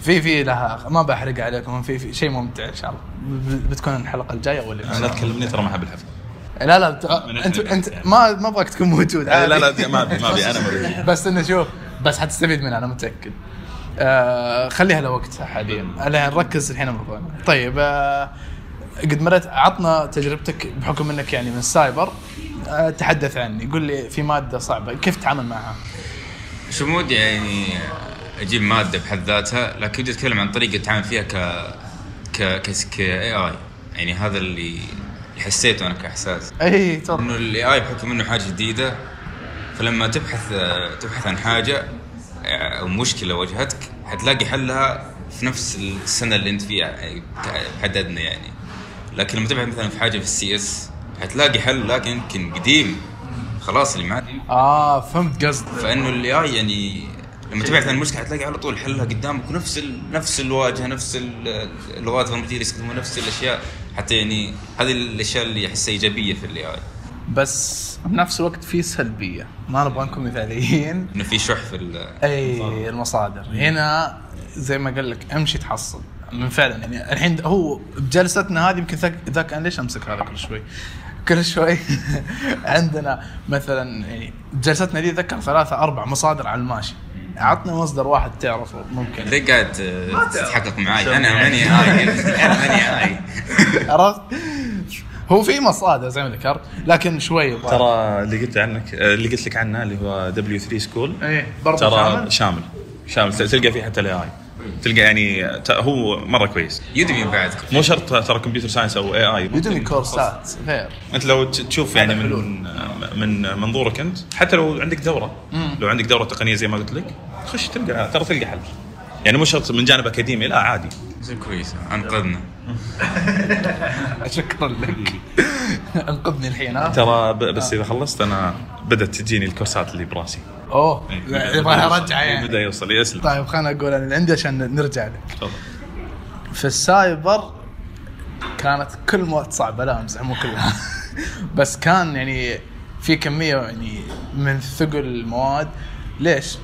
في في لها ما بحرق عليكم في, في شيء ممتع إن شاء الله. بتكون الحلقة الجاية ولا الله.
تكلمني ترى ما أحب الحفظ.
لا لا بت- انت انت ما ما ابغاك تكون موجود.
لا لا ما ابي ما أبي أنا مريض
بس إنه شوف بس حتستفيد منها أنا متأكد. آه خليها لوقتها حاليا. الحين نركز الحين الموضوع. طيب آه قد مريت عطنا تجربتك بحكم إنك يعني من السايبر. آه تحدث عني قول لي في مادة صعبة كيف تتعامل معها؟
شوف مو ود يعني أجيب مادة بحد ذاتها لكن ودي أتكلم عن طريقة اتعامل فيها ك ك ك ك AI يعني هذا اللي حسيته أنا كإحساس.
إي تفضل
إنه ال AI بحكم إنه حاجة جديدة فلما تبحث تبحث عن حاجة أو مشكلة واجهتك حتلاقي حلها في نفس السنة اللي أنت فيها يعني بحد ادنى يعني. لكن لما تبحث مثلا في حاجة في ال CS حتلاقي حل لكن يمكن قديم. خلاص اللي معك.
آه فهمت قصدك.
فإنه ال AI يعني لما تبحث عن المشكلة حتلاقي على طول حلها قدامك ونفس ال... نفس الواجهة نفس ال- اللغات المدير يستخدمون نفس الأشياء. حتى يعني هذه الأشياء اللي احسها إيجابية في ال AI
بس بنفس الوقت في سلبية. ما نبغى نكون مثاليين.
إنه في شح في.
إي المصادر. هنا زي ما قال لك امشي تحصل. من فعلا يعني الحين هو بجلستنا هذه يمكن ذاك أنا ليش أمسك هذا كل شوي؟ كل شوي عندنا مثلا يعني جلستنا دي ذكر ثلاثة أربع مصادر على الماشي. عطنا مصدر واحد تعرفه ممكن.
ليه قاعد تتحقق معي أنا ماني اي أنا ماني اي
عرفت؟ هو في مصادر زي ما ذكرت لكن شوي
ترى اللي قلت عنك اللي قلت لك عنه اللي هو W 3 School
إيه برضه
ترى
شامل؟
شامل. شامل. تلقى فيه حتى ال AI تلقى يعني ت- هو مرة كويس.
Udemy بعد.
مو شرط ترى computer science أو AI
Udemy كورسات غير.
أنت لو تشوف يعني من. من منظورك أنت حتى لو عندك دورة لو عندك دورة تقنية زي ما قلت لك خش تلقى ترى تلقى حل. يعني مو شرط من جانب أكاديمي لا عادي.
زي كويس. أنقذنا.
شكرا لك. أنقذني الحين ها؟
ترى بس إذا خلصت أنا بدأت تجيني الكورسات اللي براسي.
أوه. يبغى ارجع
إيه،
يعني.
بدأ يوصل يسلم
طيب خليني أقول أنا اللي عندي عشان نرجع لك.
تفضل.
في السايبر كانت كل مواد صعبة لا أمزح مو كلها. بس كان يعني في كمية يعني من ثقل المواد. ليش؟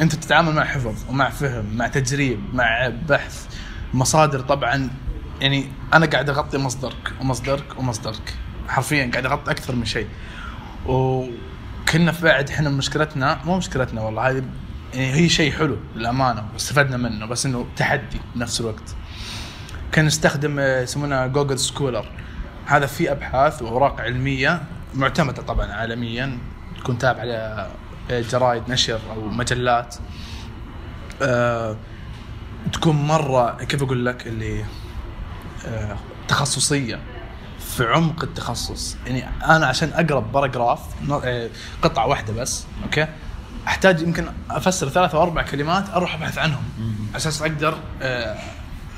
انت تتعامل مع حفظ ومع فهم مع تجريب مع بحث مصادر طبعا. يعني أنا قاعد أغطي مصدرك ومصدرك ومصدرك. حرفيا قاعد أغطي أكثر من شيء. وكنا في بعد إحنا مشكلتنا مو مشكلتنا والله هذه يعني هي شيء حلو للأمانة واستفدنا منه بس إنه تحدي بنفس الوقت. كان نستخدم آه، يسمونها جوجل سكولر هذا فيه أبحاث وأوراق علمية معتمدة طبعا عالميا تكون تابعه لجرائد نشر أو مجلات. آه، تكون مرة كيف أقول لك؟ اللي آه، تخصصية. في عمق التخصص. يعني أنا عشان أقرأ paragraph آه، قطعة واحدة بس أوكي؟ أحتاج يمكن أفسر ثلاث أو أربع كلمات أروح أبحث عنهم. على أساس أقدر آه،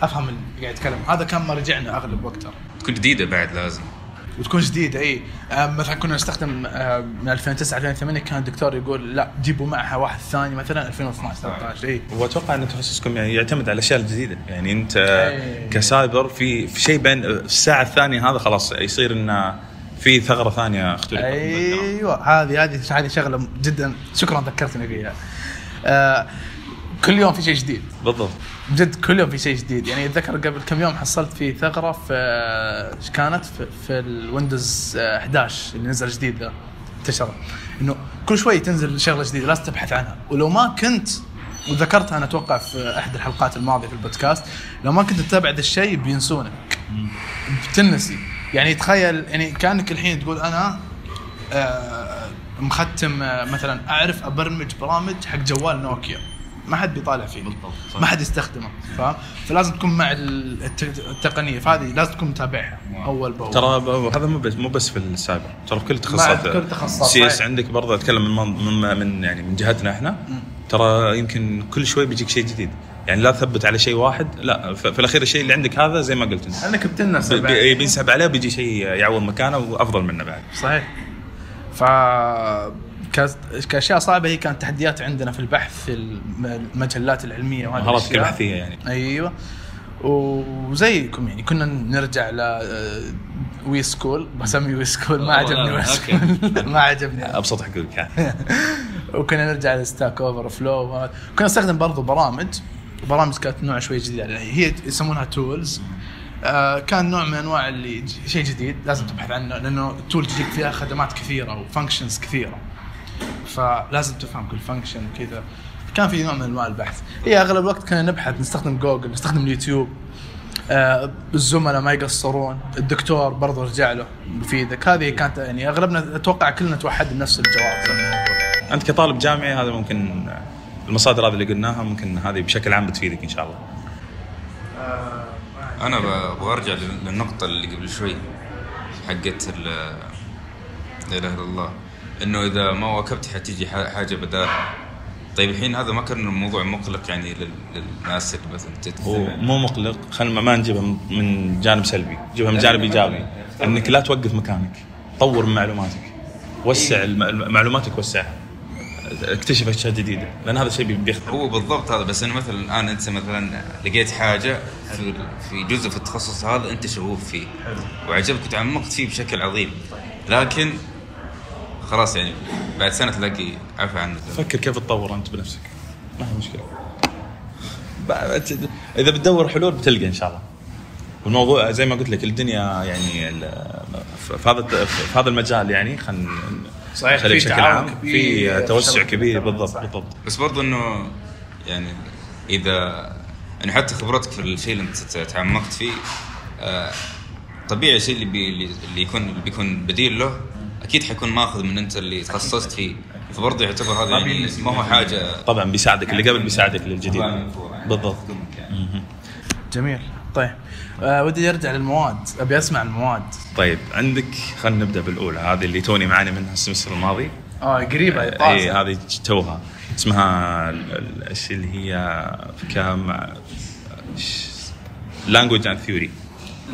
أفهم اللي قاعد يتكلم. هذا كان مرجعنا أغلب وقتها.
تكون جديدة بعد لازم.
وتكون جديده أي آه، مثلا كنا نستخدم آه، من 2009 2008 كان الدكتور يقول لا جيبوا معها واحد ثاني مثلا 2012 13 أي.
وأتوقع إن تخصصكم يعني يعتمد على الاشياء الجديده يعني أنت
إيه.
كسايبر في في شيء بين الساعة الثانية هذا خلاص يصير انه في ثغرة ثانية اخترقت
أيوه هذه هذه هذه شغلة جدا. شكرا ذكرتني فيها. آه كل يوم في شيء جديد.
بالضبط.
جد كل يوم في شيء جديد. يعني أتذكر قبل كم يوم حصلت في ثغرة في إيش كانت؟ في, في الويندوز آه، 11 اللي نزل جديد ذا انتشر. إنه كل شوي تنزل شغلة جديدة لازم تبحث عنها. ولو ما كنت وذكرتها أنا أتوقع في أحد الحلقات الماضية في البودكاست لو ما كنت تتابع ذا الشيء بينسونك. بتنسي. يعني تخيل يعني كأنك الحين تقول أنا آه، مختم آه، مثلا أعرف أبرمج برامج حق جوال نوكيا ما حد بيطالع فيك.
بالضبط،.
ما حد يستخدمه فاهم؟ فلازم تكون مع الت- التقنية. فهذه لازم تكون متابعها أول بأول.
ترى هذا مو بس مو بس في السايبر. ترى في كل التخصصات
في كل التخصصات، CS.
عندك برضه أتكلم من من, من يعني من جهتنا إحنا. ترى يمكن كل شوي بيجيك شيء جديد. يعني لا تثبت على شيء واحد لا في الأخير الشيء اللي عندك هذا زي ما قلت أنت.
انك بتنسى
بي- بينسحب عليه بيجي شيء يعوض مكانه وأفضل منه بعد.
صحيح. ف كأشياء صعبة هي كانت تحديات عندنا في البحث في الم- المجلات العلمية وهذه
مهاراتك
الأشياء.
البحثيه يعني.
أيوه. وزيكم يعني كنا نرجع ل W School بسمي W School ما عجبني
W.
School. ما عجبني.
أبسط حقوق يعني
وكنا نرجع ل Stack Overflow كنا نستخدم برضو برامج. برامج كانت نوع شوي جديد يعني. هي يسمونها tools آه كان نوع من أنواع اللي شيء جديد. لازم تبحث عنه لأنه ال tool تجيك فيها خدمات كثيرة و functions كثيرة. فلازم تفهم كل function وكذا. كان في نوع من أنواع البحث. هي أغلب الوقت كنا نبحث نستخدم جوجل نستخدم اليوتيوب. آه الزملاء ما يقصرون. الدكتور برضو رجع له بيفيدك هذه كانت يعني أغلبنا أتوقع كلنا توحد بنفس الجواب.
أنت كطالب جامعي هذا ممكن المصادر هذه اللي قلناها ممكن هذه بشكل عام بتفيدك إن شاء الله.
أنا ب- برجع لل- للنقطة اللي قبل شوي حقت لا إله إلا الله. إنه إذا ما واكبت حتيجي ح- حاجة بدالها طيب الحين هذا ما كان الموضوع مقلق يعني لل- للناس اللي مثلا تت-
هو مو مقلق. خلينا ما نجيبها من- جانب سلبي. جيبها من جانب إيجابي. إنك لا توقف مكانك. طور من معلوماتك. وسع الم- معلوماتك وسعها. اكتشف أشياء جديدة. لأن هذا الشيء بيخدم
هو بالضبط هذا. بس إنه مثلا الآن أنت مثلا لقيت حاجة في في جزء في التخصص هذا أنت شغوف فيه. وعجبك وتعمقت فيه بشكل عظيم. لكن خلاص يعني بعد سنة تلاقي عفى عنه
فكر كيف تطور أنت بنفسك. ما هي مشكلة. إذا بتدور حلول بتلقى إن شاء الله. والموضوع زي ما قلت لك الدنيا يعني ال- في هذا في هذا المجال يعني خلينا
صحيح، في
بشكل عام. في توسع كبير
كبيرة،
بالضبط. بالضبط.
بس برضو إنه يعني إذا يعني حتى خبرتك في الشيء اللي أنت تعمقت فيه آه، طبيعي الشيء اللي, بي اللي يكون اللي بيكون بديل له أكيد حيكون ماخذ من أنت اللي تخصصت فيه. فبرضه يعتبر هذا يعني ما هو حاجة.
طبعا بيساعدك اللي قبل بيساعدك للجديد. بالضبط.
جميل. طيب. آه ودي ارجع للمواد. أبي أسمع المواد.
طيب عندك خلينا نبدأ بالأولى. هذه اللي توني معاني منها السمستر الماضي.
آه قريبة
اي. هذه توها. اسمها ال- ال- إيش اللي هي؟ كم؟ language and theory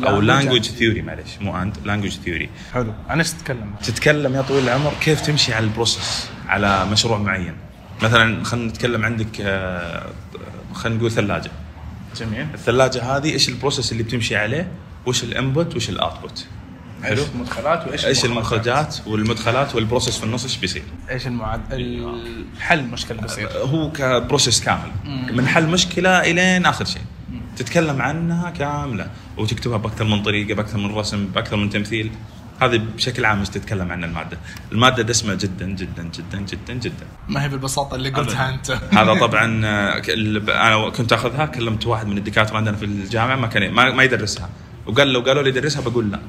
أو
Language language
theory معلش مو and language theory
حلو. عن إيش تتكلم؟
تتكلم يا طويل العمر كيف تمشي على ال process على مشروع معين؟ مثلا خلينا نتكلم عندك آه، خلينا نقول ثلاجة.
جميل.
الثلاجة هذه إيش ال process اللي بتمشي عليه؟ وش ال input وش ال output
حلو. المدخلات وإيش
إيش المخرجات؟ والمدخلات وال process في النص إيش بيصير؟
إيش المعد الحل المشكلة بيصير.
هو ك process كامل. من حل مشكلة إلين آخر شيء. تتكلم عنها كاملة وتكتبها بأكثر من طريقة بأكثر من رسم بأكثر من تمثيل. هذه بشكل عام إيش تتكلم عن المادة؟ المادة دسمة جدا جدا جدا جدا جدا.
ما هي بالبساطة اللي قلتها أنت.
هذا طبعا أنا كنت أخذها كلمت واحد من الدكاترة عندنا في الجامعة ما كان ما, ما يدرسها. وقال لو قالوا لي درسها بقول لا.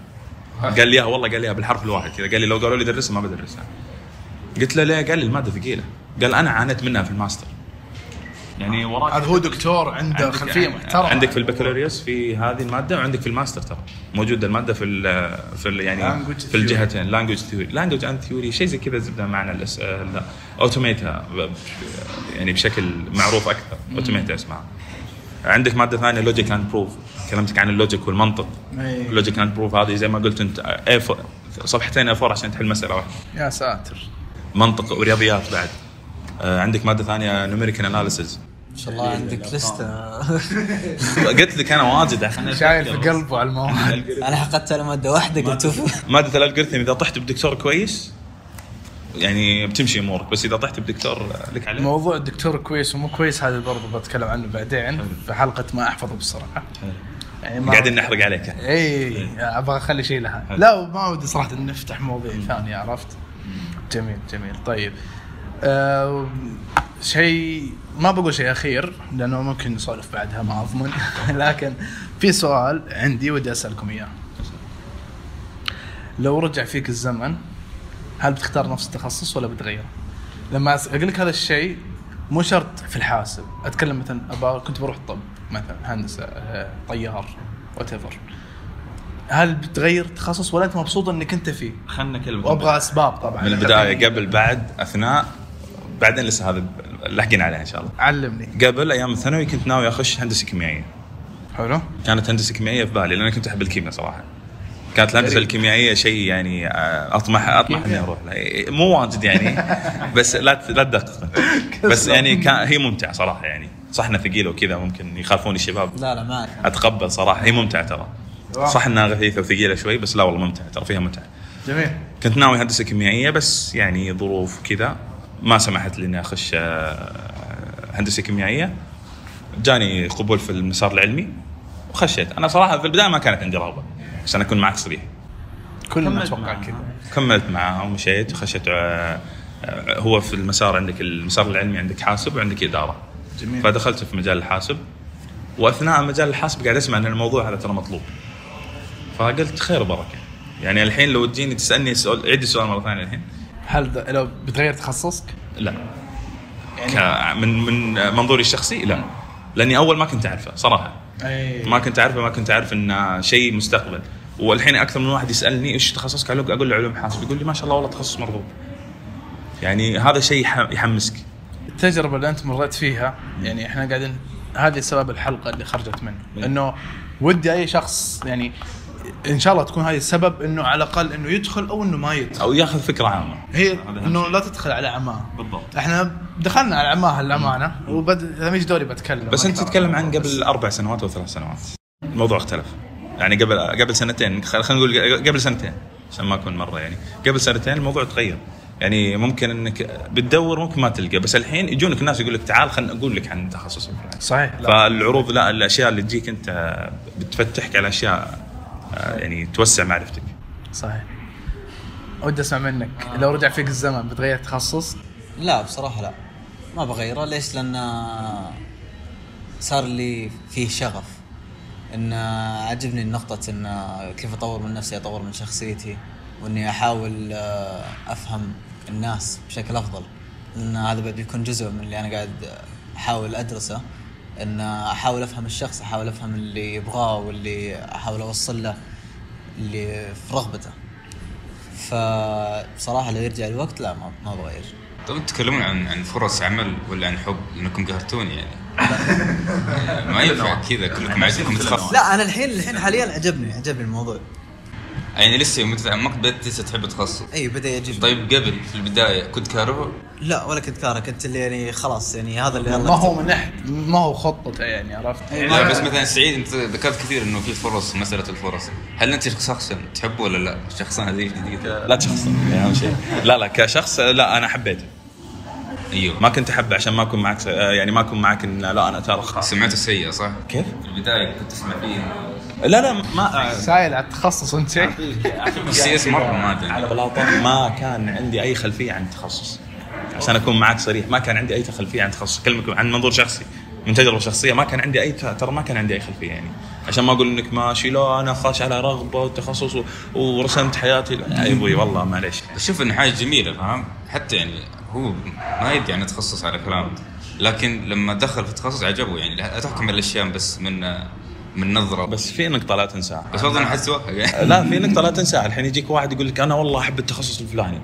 قال لي إياها والله قال لي إياها بالحرف الواحد كذا. قال لي لو قالوا لي درسها ما بدرسها قلت له ليه؟ قال لي المادة ثقيلة. قال أنا عانيت منها في الماستر. يعني وراك
هذا هو دكتور عنده خلفية محترمة.
عندك في البكالوريوس في هذه المادة وعندك في الماستر ترى. موجوده المادة في ال في ال يعني
Language
في
theory.
الجهتين language theory language and theory شيء زي كذا زبدة معنى الأس... لا automata يعني بشكل معروف أكثر. automata اسمها عندك مادة ثانية logic and proof كلمتك عن ال logic
والمنطق.
logic and proof هذه زي ما قلت أنت A4 صفحتين A4 عشان تحل مسألة واحدة.
يا ساتر.
منطق ورياضيات بعد. عندك مادة ثانية numerical analysis
ما شاء الله عندك لستة.
قلت لك أنا واجد
شايل في. قلبه على المواد.
أنا حقدت على مادة واحدة قلت
ماده ال algorithm إذا طحت بدكتور كويس يعني بتمشي أمورك بس إذا طحت بدكتور لك عليه.
موضوع الدكتور كويس ومو كويس هذا برضه بتكلم عنه بعدين. في حلقة ما أحفظه بصراحة. يعني ما
قاعدين نحرق عليك
اي أبغى أخلي شيء لها. لا ما ودي صراحة نفتح مواضيع ثانية عرفت؟ جميل جميل. طيب. آه شيء ما بقول شيء أخير لأنه ممكن نسولف بعدها ما أضمن. لكن في سؤال عندي ودي أسألكم إياه. لو رجع فيك الزمن هل بتختار نفس التخصص ولا بتغيره؟ لما أقول لك هذا الشيء مو شرط في الحاسب. أتكلم مثلا أبا كنت بروح طب مثلا هندسة آه، طيار وات هل بتغير تخصص ولا أنت مبسوط إنك أنت فيه؟
خلنا نكلم
وأبغى أسباب طبعا.
من البداية قبل بعد أثناء. بعدين لسه هذا لاحقين عليه إن شاء الله.
علمني.
قبل أيام الثانوي كنت ناوي أخش هندسة كيميائية.
حلو.
كانت هندسة كيميائية في بالي لأن كنت أحب الكيمياء صراحة. كانت
الهندسة.
الكيميائية شيء يعني آه، اطمح أطمح
إني.
أروح لها. إيه، مو واجد يعني بس لا لا تدقق. بس يعني كان هي ممتعة صراحة يعني. صح انها ثقيلة وكذا ممكن يخالفوني الشباب.
لا لا معك
أتقبل صراحة. هي ممتعة ترى. صح انها خفيفه وثقيلة شوي بس لا والله ممتعة ترى فيها متعة.
جميل.
كنت ناوي هندسة كيميائية بس يعني ظروف كذا. ما سمحت لي إني أخش آه، هندسة كيميائية. جاني قبول في المسار العلمي وخشيت. أنا صراحة في البداية ما كانت عندي رغبة عشان اكون معك صريح
كلنا
كملت أتوقع.
كذا.
كملت معها ومشيت وخشيت آه، آه، هو في المسار عندك المسار العلمي عندك حاسب وعندك إدارة.
جميل.
فدخلت في مجال الحاسب وأثناء مجال الحاسب قاعد أسمع إن الموضوع هذا ترى مطلوب. فقلت خير وبركة. يعني الحين لو تجيني تسألني سؤال عيد السؤال مرة ثانية الحين.
هل د- لو بتغير تخصصك؟
لا. ك... من من منظوري الشخصي لا. لأني أول ما كنت أعرفه صراحة.
أي.
ما كنت أعرفه ما كنت أعرف انه شيء مستقبل. والحين أكثر من واحد يسألني إيش تخصصك أقول أقول له علوم حاسب يقول لي ما شاء الله والله تخصص مرغوب. يعني هذا شيء يح- يحمسك.
التجربة اللي أنت مريت فيها يعني إحنا قاعدين هذه سبب الحلقة اللي خرجت منه. إنه ودي أي شخص يعني إن شاء الله تكون هذه السبب إنه على الأقل إنه يدخل أو إنه ما يدخل.
أو ياخذ فكرة عامة.
هي
إنه.
لا تدخل على عماه
بالضبط.
إحنا دخلنا على عماه الامانه وبد لما يجي دوري بتكلم.
بس
أنت.
تتكلم عن قبل أربع سنوات أو ثلاث سنوات. الموضوع اختلف. يعني قبل قبل سنتين خل- خلينا نقول قبل سنتين عشان ما أكون مرة يعني. قبل سنتين الموضوع تغير. يعني ممكن إنك بتدور ممكن ما تلقى. بس الحين يجونك ناس يقول لك تعال خلينا أقول لك عن الفلاني.
صحيح.
فالعروض لا الأشياء اللي تجيك أنت بتفتحك على أشياء يعني توسع معرفتك.
صحيح. ودي أسمع منك لو رجع فيك الزمن بتغير تخصص؟
لا بصراحة لا. ما بغيره. ليش؟ لأن صار لي فيه شغف. إن عجبني نقطة إن كيف أطور من نفسي أطور من شخصيتي وإني أحاول آه، أفهم الناس بشكل أفضل. لأن هذا بيكون جزء من اللي أنا قاعد أحاول أدرسه. إن أحاول أفهم الشخص أحاول أفهم اللي يبغاه واللي أحاول أوصل له اللي في رغبته. فبصراحة لو يرجع الوقت لا ما ما بغير
طب أنتم تتكلمون عن عن فرص عمل ولا عن حب؟ لأنكم قهرتوني يعني. ما ينفع كذا كلكم عندكم تخصص
لا أنا الحين الحين حاليا عجبني عجبني الموضوع.
يعني لسه متى ما بدأت لسه تحب تخصص
اي بدأ يعجبني.
طيب قبل في البداية كنت كارهه؟
لا ولا كنت كاره كنت اللي يعني خلاص يعني هذا اللي
ما هو من ناحيه ما هو خطته يعني عرفت؟
لا بس مثلا سعيد أنت ذكرت كثير إنه في فرص مسألة الفرص. هل أنت شخصا تحبه ولا لا؟ شخصا هذه جديده
لا تشخص يعني أهم شيء. لا لا كشخص لا أنا حبيته.
إيوه.
ما كنت أحبه عشان ما أكون معك س- يعني ما أكون معك إن لا أنا ترى خلاص.
سمعته سيئه صح؟
كيف؟
في البداية كنت تسمع فيه.
لا لا ما
سايل على التخصص أنت. شيء
اس مرة ما أدري.
على بلاطه ما كان عندي أي خلفية عن التخصص. عشان أكون معك صريح ما كان عندي أي خلفيه عن التخصص. اكلمك عن منظور شخصي من تجربة شخصية ما كان عندي أي ترى ما كان عندي أي خلفية يعني. عشان ما أقول إنك ماشي لا أنا خاش على رغبة وتخصص و- ورسمت حياتي. لا يا أبوي والله معليش.
بس شوف إنه حاجة جميلة فاهم؟ حتى يعني هو ما يدري عن تخصص على كلام. لكن لما دخل في التخصص عجبه يعني. تحكم على الأشياء بس من من نظرة. بس
في نقطة لا تنساها.
بس برضه أنا احس
لا في نقطة لا تنساها. الحين يجيك واحد يقول لك أنا والله أحب التخصص الفلاني.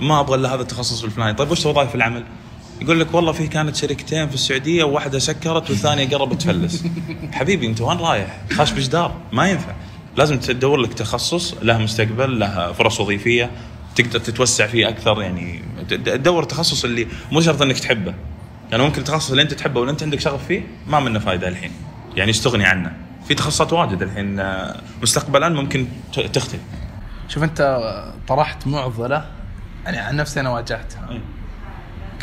ما أبغى إلا هذا التخصص الفلاني. طيب وش وظائف العمل؟ يقول لك والله في كانت شركتين في السعودية وواحدة سكرت والثانية قربت تفلس. حبيبي أنت وين رايح؟ خاش بجدار. ما ينفع. لازم تدور لك تخصص له مستقبل له فرص وظيفية. تقدر تتوسع فيه أكثر يعني تدور تخصص اللي مو شرط أنك تحبه. يعني ممكن التخصص اللي أنت تحبه واللي أنت عندك شغف فيه ما منه فائدة الحين يعني استغني عنه. في تخصصات واجد الحين آه، مستقبلا ممكن ت- تختفي.
شوف أنت طرحت معضلة يعني عن نفسي أنا واجهتها.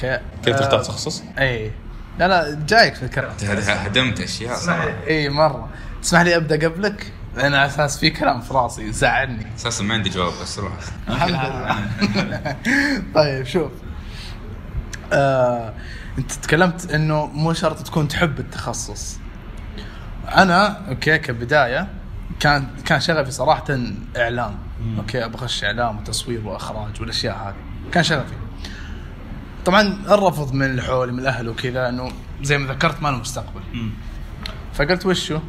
ك...
كيف تختار
آه،
تخصص؟
اي لا لا جايك فكره
هدمت أشياء.
اي مرة. تسمح لي أبدأ قبلك؟ أنا على أساس في كلام في راسي زعلني
أساسا ما عندي جواب بس روح.
الحمد لله. طيب شوف. آه، أنت تكلمت إنه مو شرط تكون تحب التخصص. أنا okay كبداية كان كان شغفي صراحة إعلام. okay أخش إعلام وتصوير وإخراج والأشياء هذه. كان شغفي. طبعا الرفض من اللي حولي من الأهل وكذا إنه زي ما ذكرت ما له مستقبل. فقلت وشو؟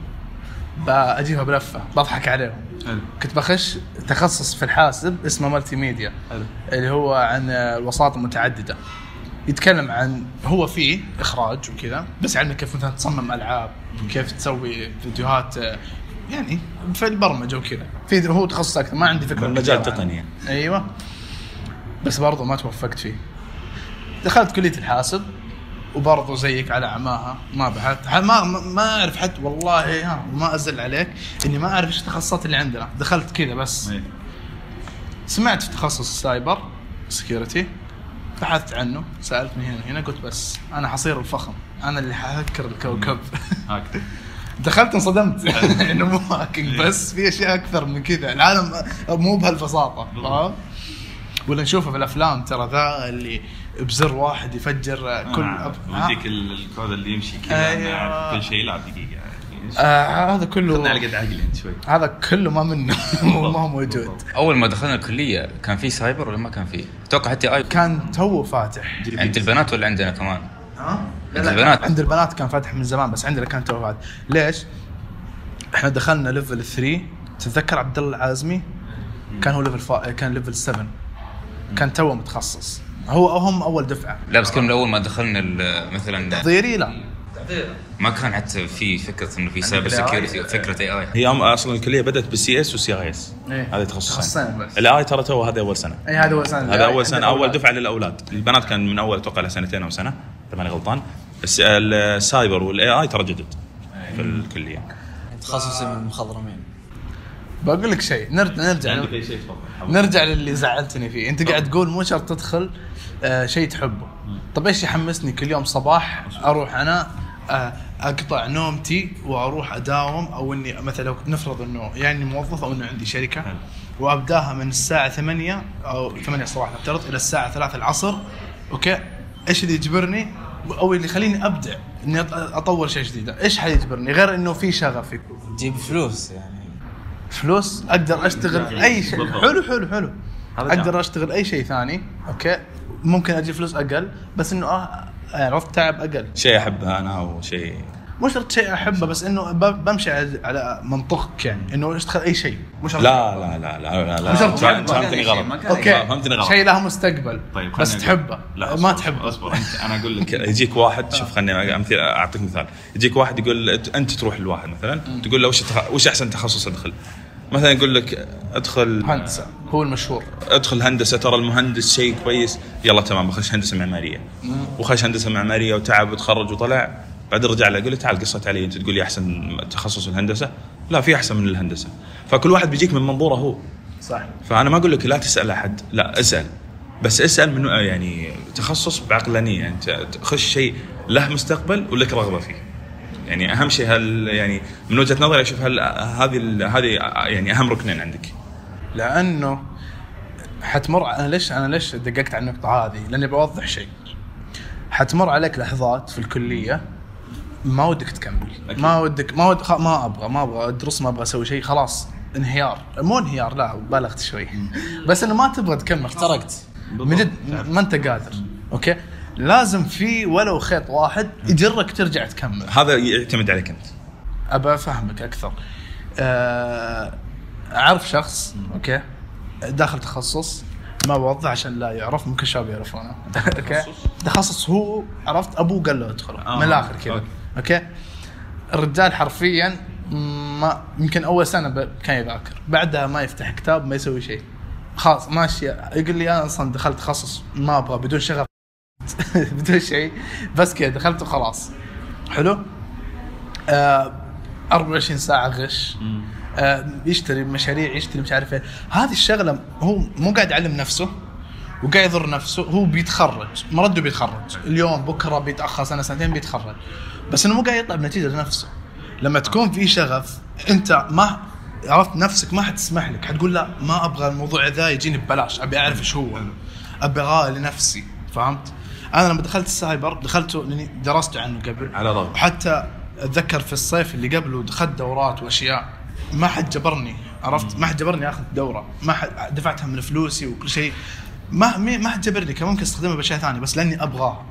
بجيبها بلفة بضحك عليهم.
حلو.
كنت بخش تخصص في الحاسب اسمه multimedia
حلو.
اللي هو عن الوساطة المتعددة. يتكلم عن هو فيه إخراج وكذا بس علمك كيف مثلا تصمم ألعاب كيف تسوي فيديوهات يعني في البرمجة وكذا. في هو تخصص أكثر ما عندي فكرة.
مجال. تقني.
أيوه. بس برضو ما توفقت فيه. دخلت كلية الحاسب. وبرضو زيك على عماها. ما بحثت ما ما- أعرف حتى والله ها ما أزل عليك إني ما أعرف إيش التخصصات اللي عندنا. دخلت كذا بس.
إيه.
سمعت في تخصص ال cyber security بحثت عنه سالت من هنا وهنا قلت بس أنا حصير الفخم. أنا اللي حهكر الكوكب. دخلت انصدمت. إنه مو hacking بس في أشياء أكثر من كذا. العالم مو بهالبساطة. فاهم ولا نشوفه في الأفلام ترى ذا اللي بزر واحد يفجر كل
كل
أب-؟
وديك ال- الكود اللي يمشي كذا
أيوة.
كل شيء لا دقيقة
آه هذا كله
على قد عقلي انت شوي
هذا كله ما منه ما هو موجود
أول ما دخلنا الكلية كان في سايبر ولا ما كان في؟ أتوقع حتى اي
كان تو فاتح
عند البنات ولا عندنا كمان؟
ها؟
عند البنات.
عند البنات كان فاتح من زمان بس عندنا كان تو فاتح ليش؟ إحنا دخلنا level 3 تتذكر عبد الله العازمي كان هو level فا... كان level 7 كان تو متخصص هو هم أول دفعة.
لا بس كنا من اول ما دخلنا ال- مثلا
تحضيري؟ لا.
ما كان حتى في فكرة إنه في cyber. security فكرة AI.
هي أصلا الكلية بدأت بال CS وال CIS.
إيه.
هذه تخصصين.
تخصصين بس.
ال AI ترى تو هذا أول سنة.
اي هذا أول سنة.
هذا
أول
سنة.
أول.
دفعة للأولاد. البنات كان من أول أتوقع له سنتين أو سنة إذا ماني غلطان. الس- ال cyber وال AI ترى جدد في الكلية.
تخصصي من المخضرمين.
بقول لك شيء نرجع نرجع
أي شيء تفضل.
نرجع للي زعلتني فيه. أنت قاعد تقول مو شرط تدخل آه شيء تحبه. طب إيش يحمسني كل يوم صباح أروح أنا آه أقطع نومتي وأروح أداوم أو إني مثلا لو نفرض إنه يعني موظف أو إنه عندي شركة
حلو.
وأبداها من الساعة 8 أو 8 صباحا نفترض إلى الساعة 3 العصر okay؟ إيش اللي يجبرني؟ أو اللي يخليني أبدع إني أطور شيء جديد. إيش حيجبرني؟ غير إنه في شغف يكون.
تجيب فلوس يعني.
فلوس أقدر أشتغل أي شيء. حلو حلو حلو
أقدر.
أشتغل أي شيء ثاني okay ممكن أجيب فلوس أقل بس إنه آه عرفت تعب أقل
شيء أحبه أنا وشيء
مو شرط شيء أحبه بس إنه بمشي على- على منطقك يعني إنه اشتغل أي شيء. مو شرط
لا لا لا لا لا لا. فهمتني غلط.
okay.
فهمتني غلط.
شيء له مستقبل
طيب
بس تحبه.
لا
ما تحبه.
أصبر. انت أنا أقول لك يجيك واحد شوف خليني امثل أعطيك مثال. يجيك واحد يقول انت تروح لواحد مثلا تقول له وش وش أحسن تخصص أدخل؟ مثلا يقول لك ادخل
مهندسه هو المشهور.
أدخل هندسة ترى المهندس شيء كويس. يلا تمام بخش هندسة معمارية. وخش هندسة معمارية وتعب وتخرج وطلع بعدين رجع له يقول لي تعال قصت علي أنت تقول لي أحسن تخصص الهندسة؟ لا في أحسن من الهندسة. فكل واحد بيجيك من منظوره هو.
صح.
فأنا ما أقول لك لا تسأل أحد لا اسأل. بس اسأل من يعني تخصص بعقلانية. انت تخش شيء له مستقبل ولك رغبة فيه. يعني أهم شيء هل يعني من وجهة نظري أشوف هل هذه هذه يعني أهم ركنين عندك.
لأنه حتمر أنا ليش أنا ليش دققت على النقطة هذه؟ لأني بوضح شيء. حتمر عليك لحظات في الكلية ما ودك تكمل،
أكيد.
ما ودك ما ود خ- ما أبغى ما أبغى أدرس ما أبغى أسوي شيء. خلاص انهيار، مو انهيار لا بالغت شوي. بس إنه ما تبغى تكمل.
احترقت
من جد ما أنت قادر. okay؟ لازم في ولو خيط واحد يجرك ترجع تكمل.
هذا يعتمد عليك أنت.
أبى أفهمك أكثر. آه، أعرف شخص okay؟ داخل تخصص ما بوضح عشان لا يعرف ممكن الشباب يعرفونه. okay؟ تخصص؟ هو عرفت؟ أبوه قال له ادخله.
آه،
من الآخر كذا.
أوكي؟
الرجال حرفيا ما يمكن أول سنة كان يذاكر. بعدها ما يفتح كتاب ما يسوي شيء. خلاص ماشي. يقول لي أنا أصلا دخلت تخصص ما أبغى بدون شغف. بدون شيء. بس كذا دخلت وخلاص. حلو؟ آه 24 ساعة غش. آه يشتري مشاريع يشتري مش عارف إيه. هذه الشغلة هو مو قاعد يعلم نفسه وقاعد يضر نفسه هو بيتخرج. مرده بيتخرج. اليوم بكرة بيتأخر سنة سنتين بيتخرج. بس إنه مو قاعد يطلع بنتيجة لنفسه. لما تكون في شغف أنت ما عرفت نفسك ما حتسمح لك. حتقول لا ما أبغى الموضوع ذا يجيني ببلاش. أبي أعرف إيش هو. ابغاه لنفسي. فهمت؟ أنا لما دخلت السايبر دخلته لأني درست عنه قبل.
على رغم.
وحتى أتذكر في الصيف اللي قبله دخلت دورات وأشياء. ما حد جبرني عرفت؟ ما حد جبرني أخذ دورة. ما حد دفعتها من فلوسي وكل شيء. ما ما حد جبرني كان ممكن أستخدمها بأشياء ثانية بس لأني أبغاها.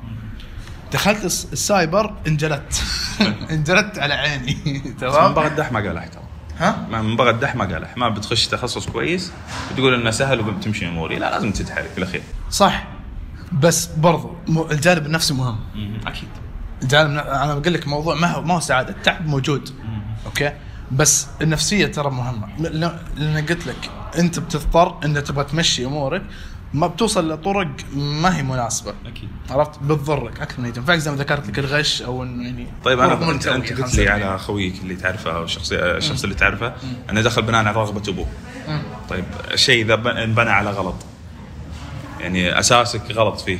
دخلت الس- السايبر انجلدت. انجلدت على عيني.
من
تمام
بغى الدح ما قالح ترى.
ها؟
ما- من بغى الدح ما قالح ما بتخش تخصص كويس وتقول إنه سهل وبتمشي أموري. لا لازم تتحرك في الأخير.
صح. بس برضو الجانب النفسي مهم.
أكيد.
الجانب أنا بقول لك موضوع ما هو ما هو سعادة التعب موجود. أوكي؟ بس النفسية ترى مهمة. لأن قلت لك أنت بتضطر انك تبغى تمشي أمورك. ما بتوصل لطرق ما هي مناسبة.
أكيد.
عرفت؟ بتضرك أكثر من تنفعك زي ما ذكرت لك الغش أو انه يعني
طيب أنا
أنت
قلت لي. على خويك اللي تعرفه أو الشخص الشخص اللي تعرفه أنه دخل بناء على رغبة أبوه.
مم.
طيب الشيء إذا بن- انبنى على غلط. يعني أساسك غلط فيه.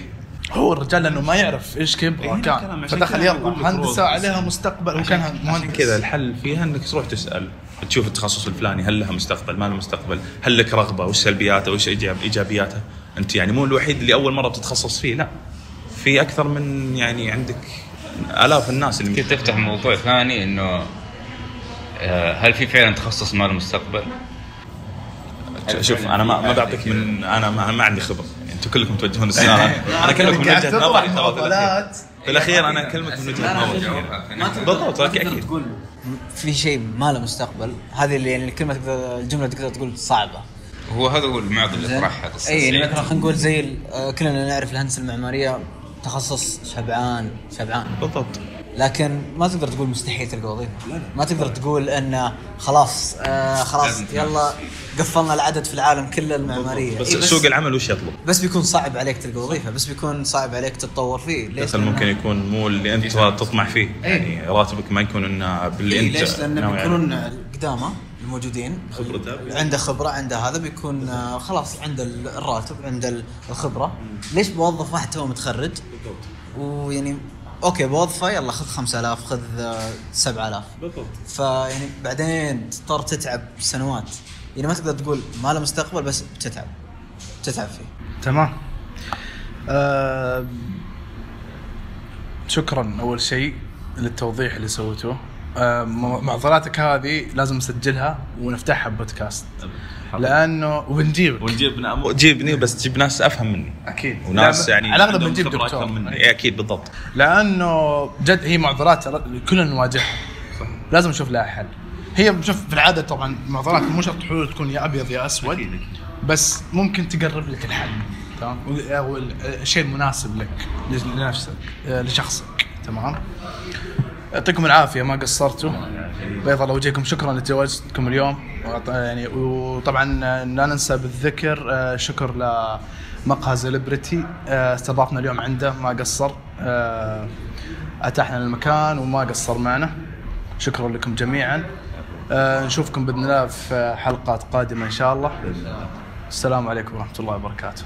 هو الرجال لأنه ما يعرف إيش
إيه،
يبغى
الكلام.
كان فدخل يلا
هندسة.
عليها مستقبل هو كان
عشان
مهندس.
كذا الحل فيها إنك تروح تسأل. تشوف التخصص الفلاني هل لها مستقبل؟ ما لها مستقبل. هل لك رغبة؟ وش سلبياته؟ وش إيجاب إيجابياته؟ أنت يعني مو الوحيد اللي أول مرة بتتخصص فيه لا. في أكثر من يعني عندك آلاف الناس اللي
ممكن تفتح موضوع ثاني إنه آه، هل في فعلا تخصص ما له مستقبل؟
شوف أنا ما ما بعطيك من أنا ما, ما عندي خبرة. يعني أنتم كلكم توجهون السياره أنا اكلمك من وجهه نظري ترى في الأخير. أنا اكلمك من وجهة نظري. بالضبط.
تقدر تقول في شيء ما له مستقبل هذه اللي يعني الكلمة تقدر الجملة تقدر تقول صعبة.
هو هذا هو المعضله اللي؟ طرحها
اي يعني
سعيد.
مثلا خلينا نقول زي آه، كلنا نعرف الهندسة المعمارية تخصص شبعان شبعان.
بالضبط.
لكن ما تقدر تقول مستحيل تلقى وظيفة. ما تقدر تقول انه خلاص آه خلاص يلا قفلنا العدد في العالم كله المعمارية.
بس,
إيه
بس سوق العمل وش يطلب؟
بس بيكون صعب عليك تلقى وظيفة. بس بيكون صعب عليك تتطور فيه. ليش؟
ممكن يكون مو اللي أنت تطمح فيه. يعني راتبك ما يكون إنه باللي
إيه
انت
ليش؟ لأن
ناوي عليه.
بيكونون قدامه الموجودين
خبرته.
عنده خبرة عنده هذا بيكون آه، خلاص عنده الراتب عنده الخبرة. ليش بوظف واحد تو متخرج؟ ويعني okay بوظفه يلا خذ 5000 خذ آه، 7000
بالضبط.
فيعني بعدين تضطر تتعب سنوات. يعني ما تقدر تقول ما له مستقبل بس بتتعب. تتعب فيه.
تمام. آه شكرا أول شيء للتوضيح اللي سويته. آه م- معضلاتك هذه لازم نسجلها ونفتحها بودكاست لأنه وبنجيبك
ونجيب جيبني بس جيب ناس أفهم مني.
أكيد.
وناس يعني
على
الأغلب
بنجيب دكتور.
مني. إيه، أكيد بالضبط.
لأنه جد هي معضلات كلنا نواجهها. لازم نشوف لها حل. هي شوف في العادة طبعا معضلات مو شرط حلول تكون يا أبيض يا أسود
أكيد، أكيد.
بس ممكن تقرب لك الحل تمام؟ أو الشيء المناسب لك لنفسك آه، لشخصك تمام؟ يعطيكم العافية ما قصرتوا. بيض الله وجهكم شكرا لتواجدكم اليوم. يعني وطبعا لا ننسى بالذكر آه، شكر لمقهى زلبرتي آه، استضافنا اليوم عنده ما قصر. آه، أتاحنا المكان وما قصر معنا. شكرا لكم جميعا. نشوفكم بإذن الله في حلقات قادمة إن شاء الله. السلام عليكم ورحمة الله وبركاته.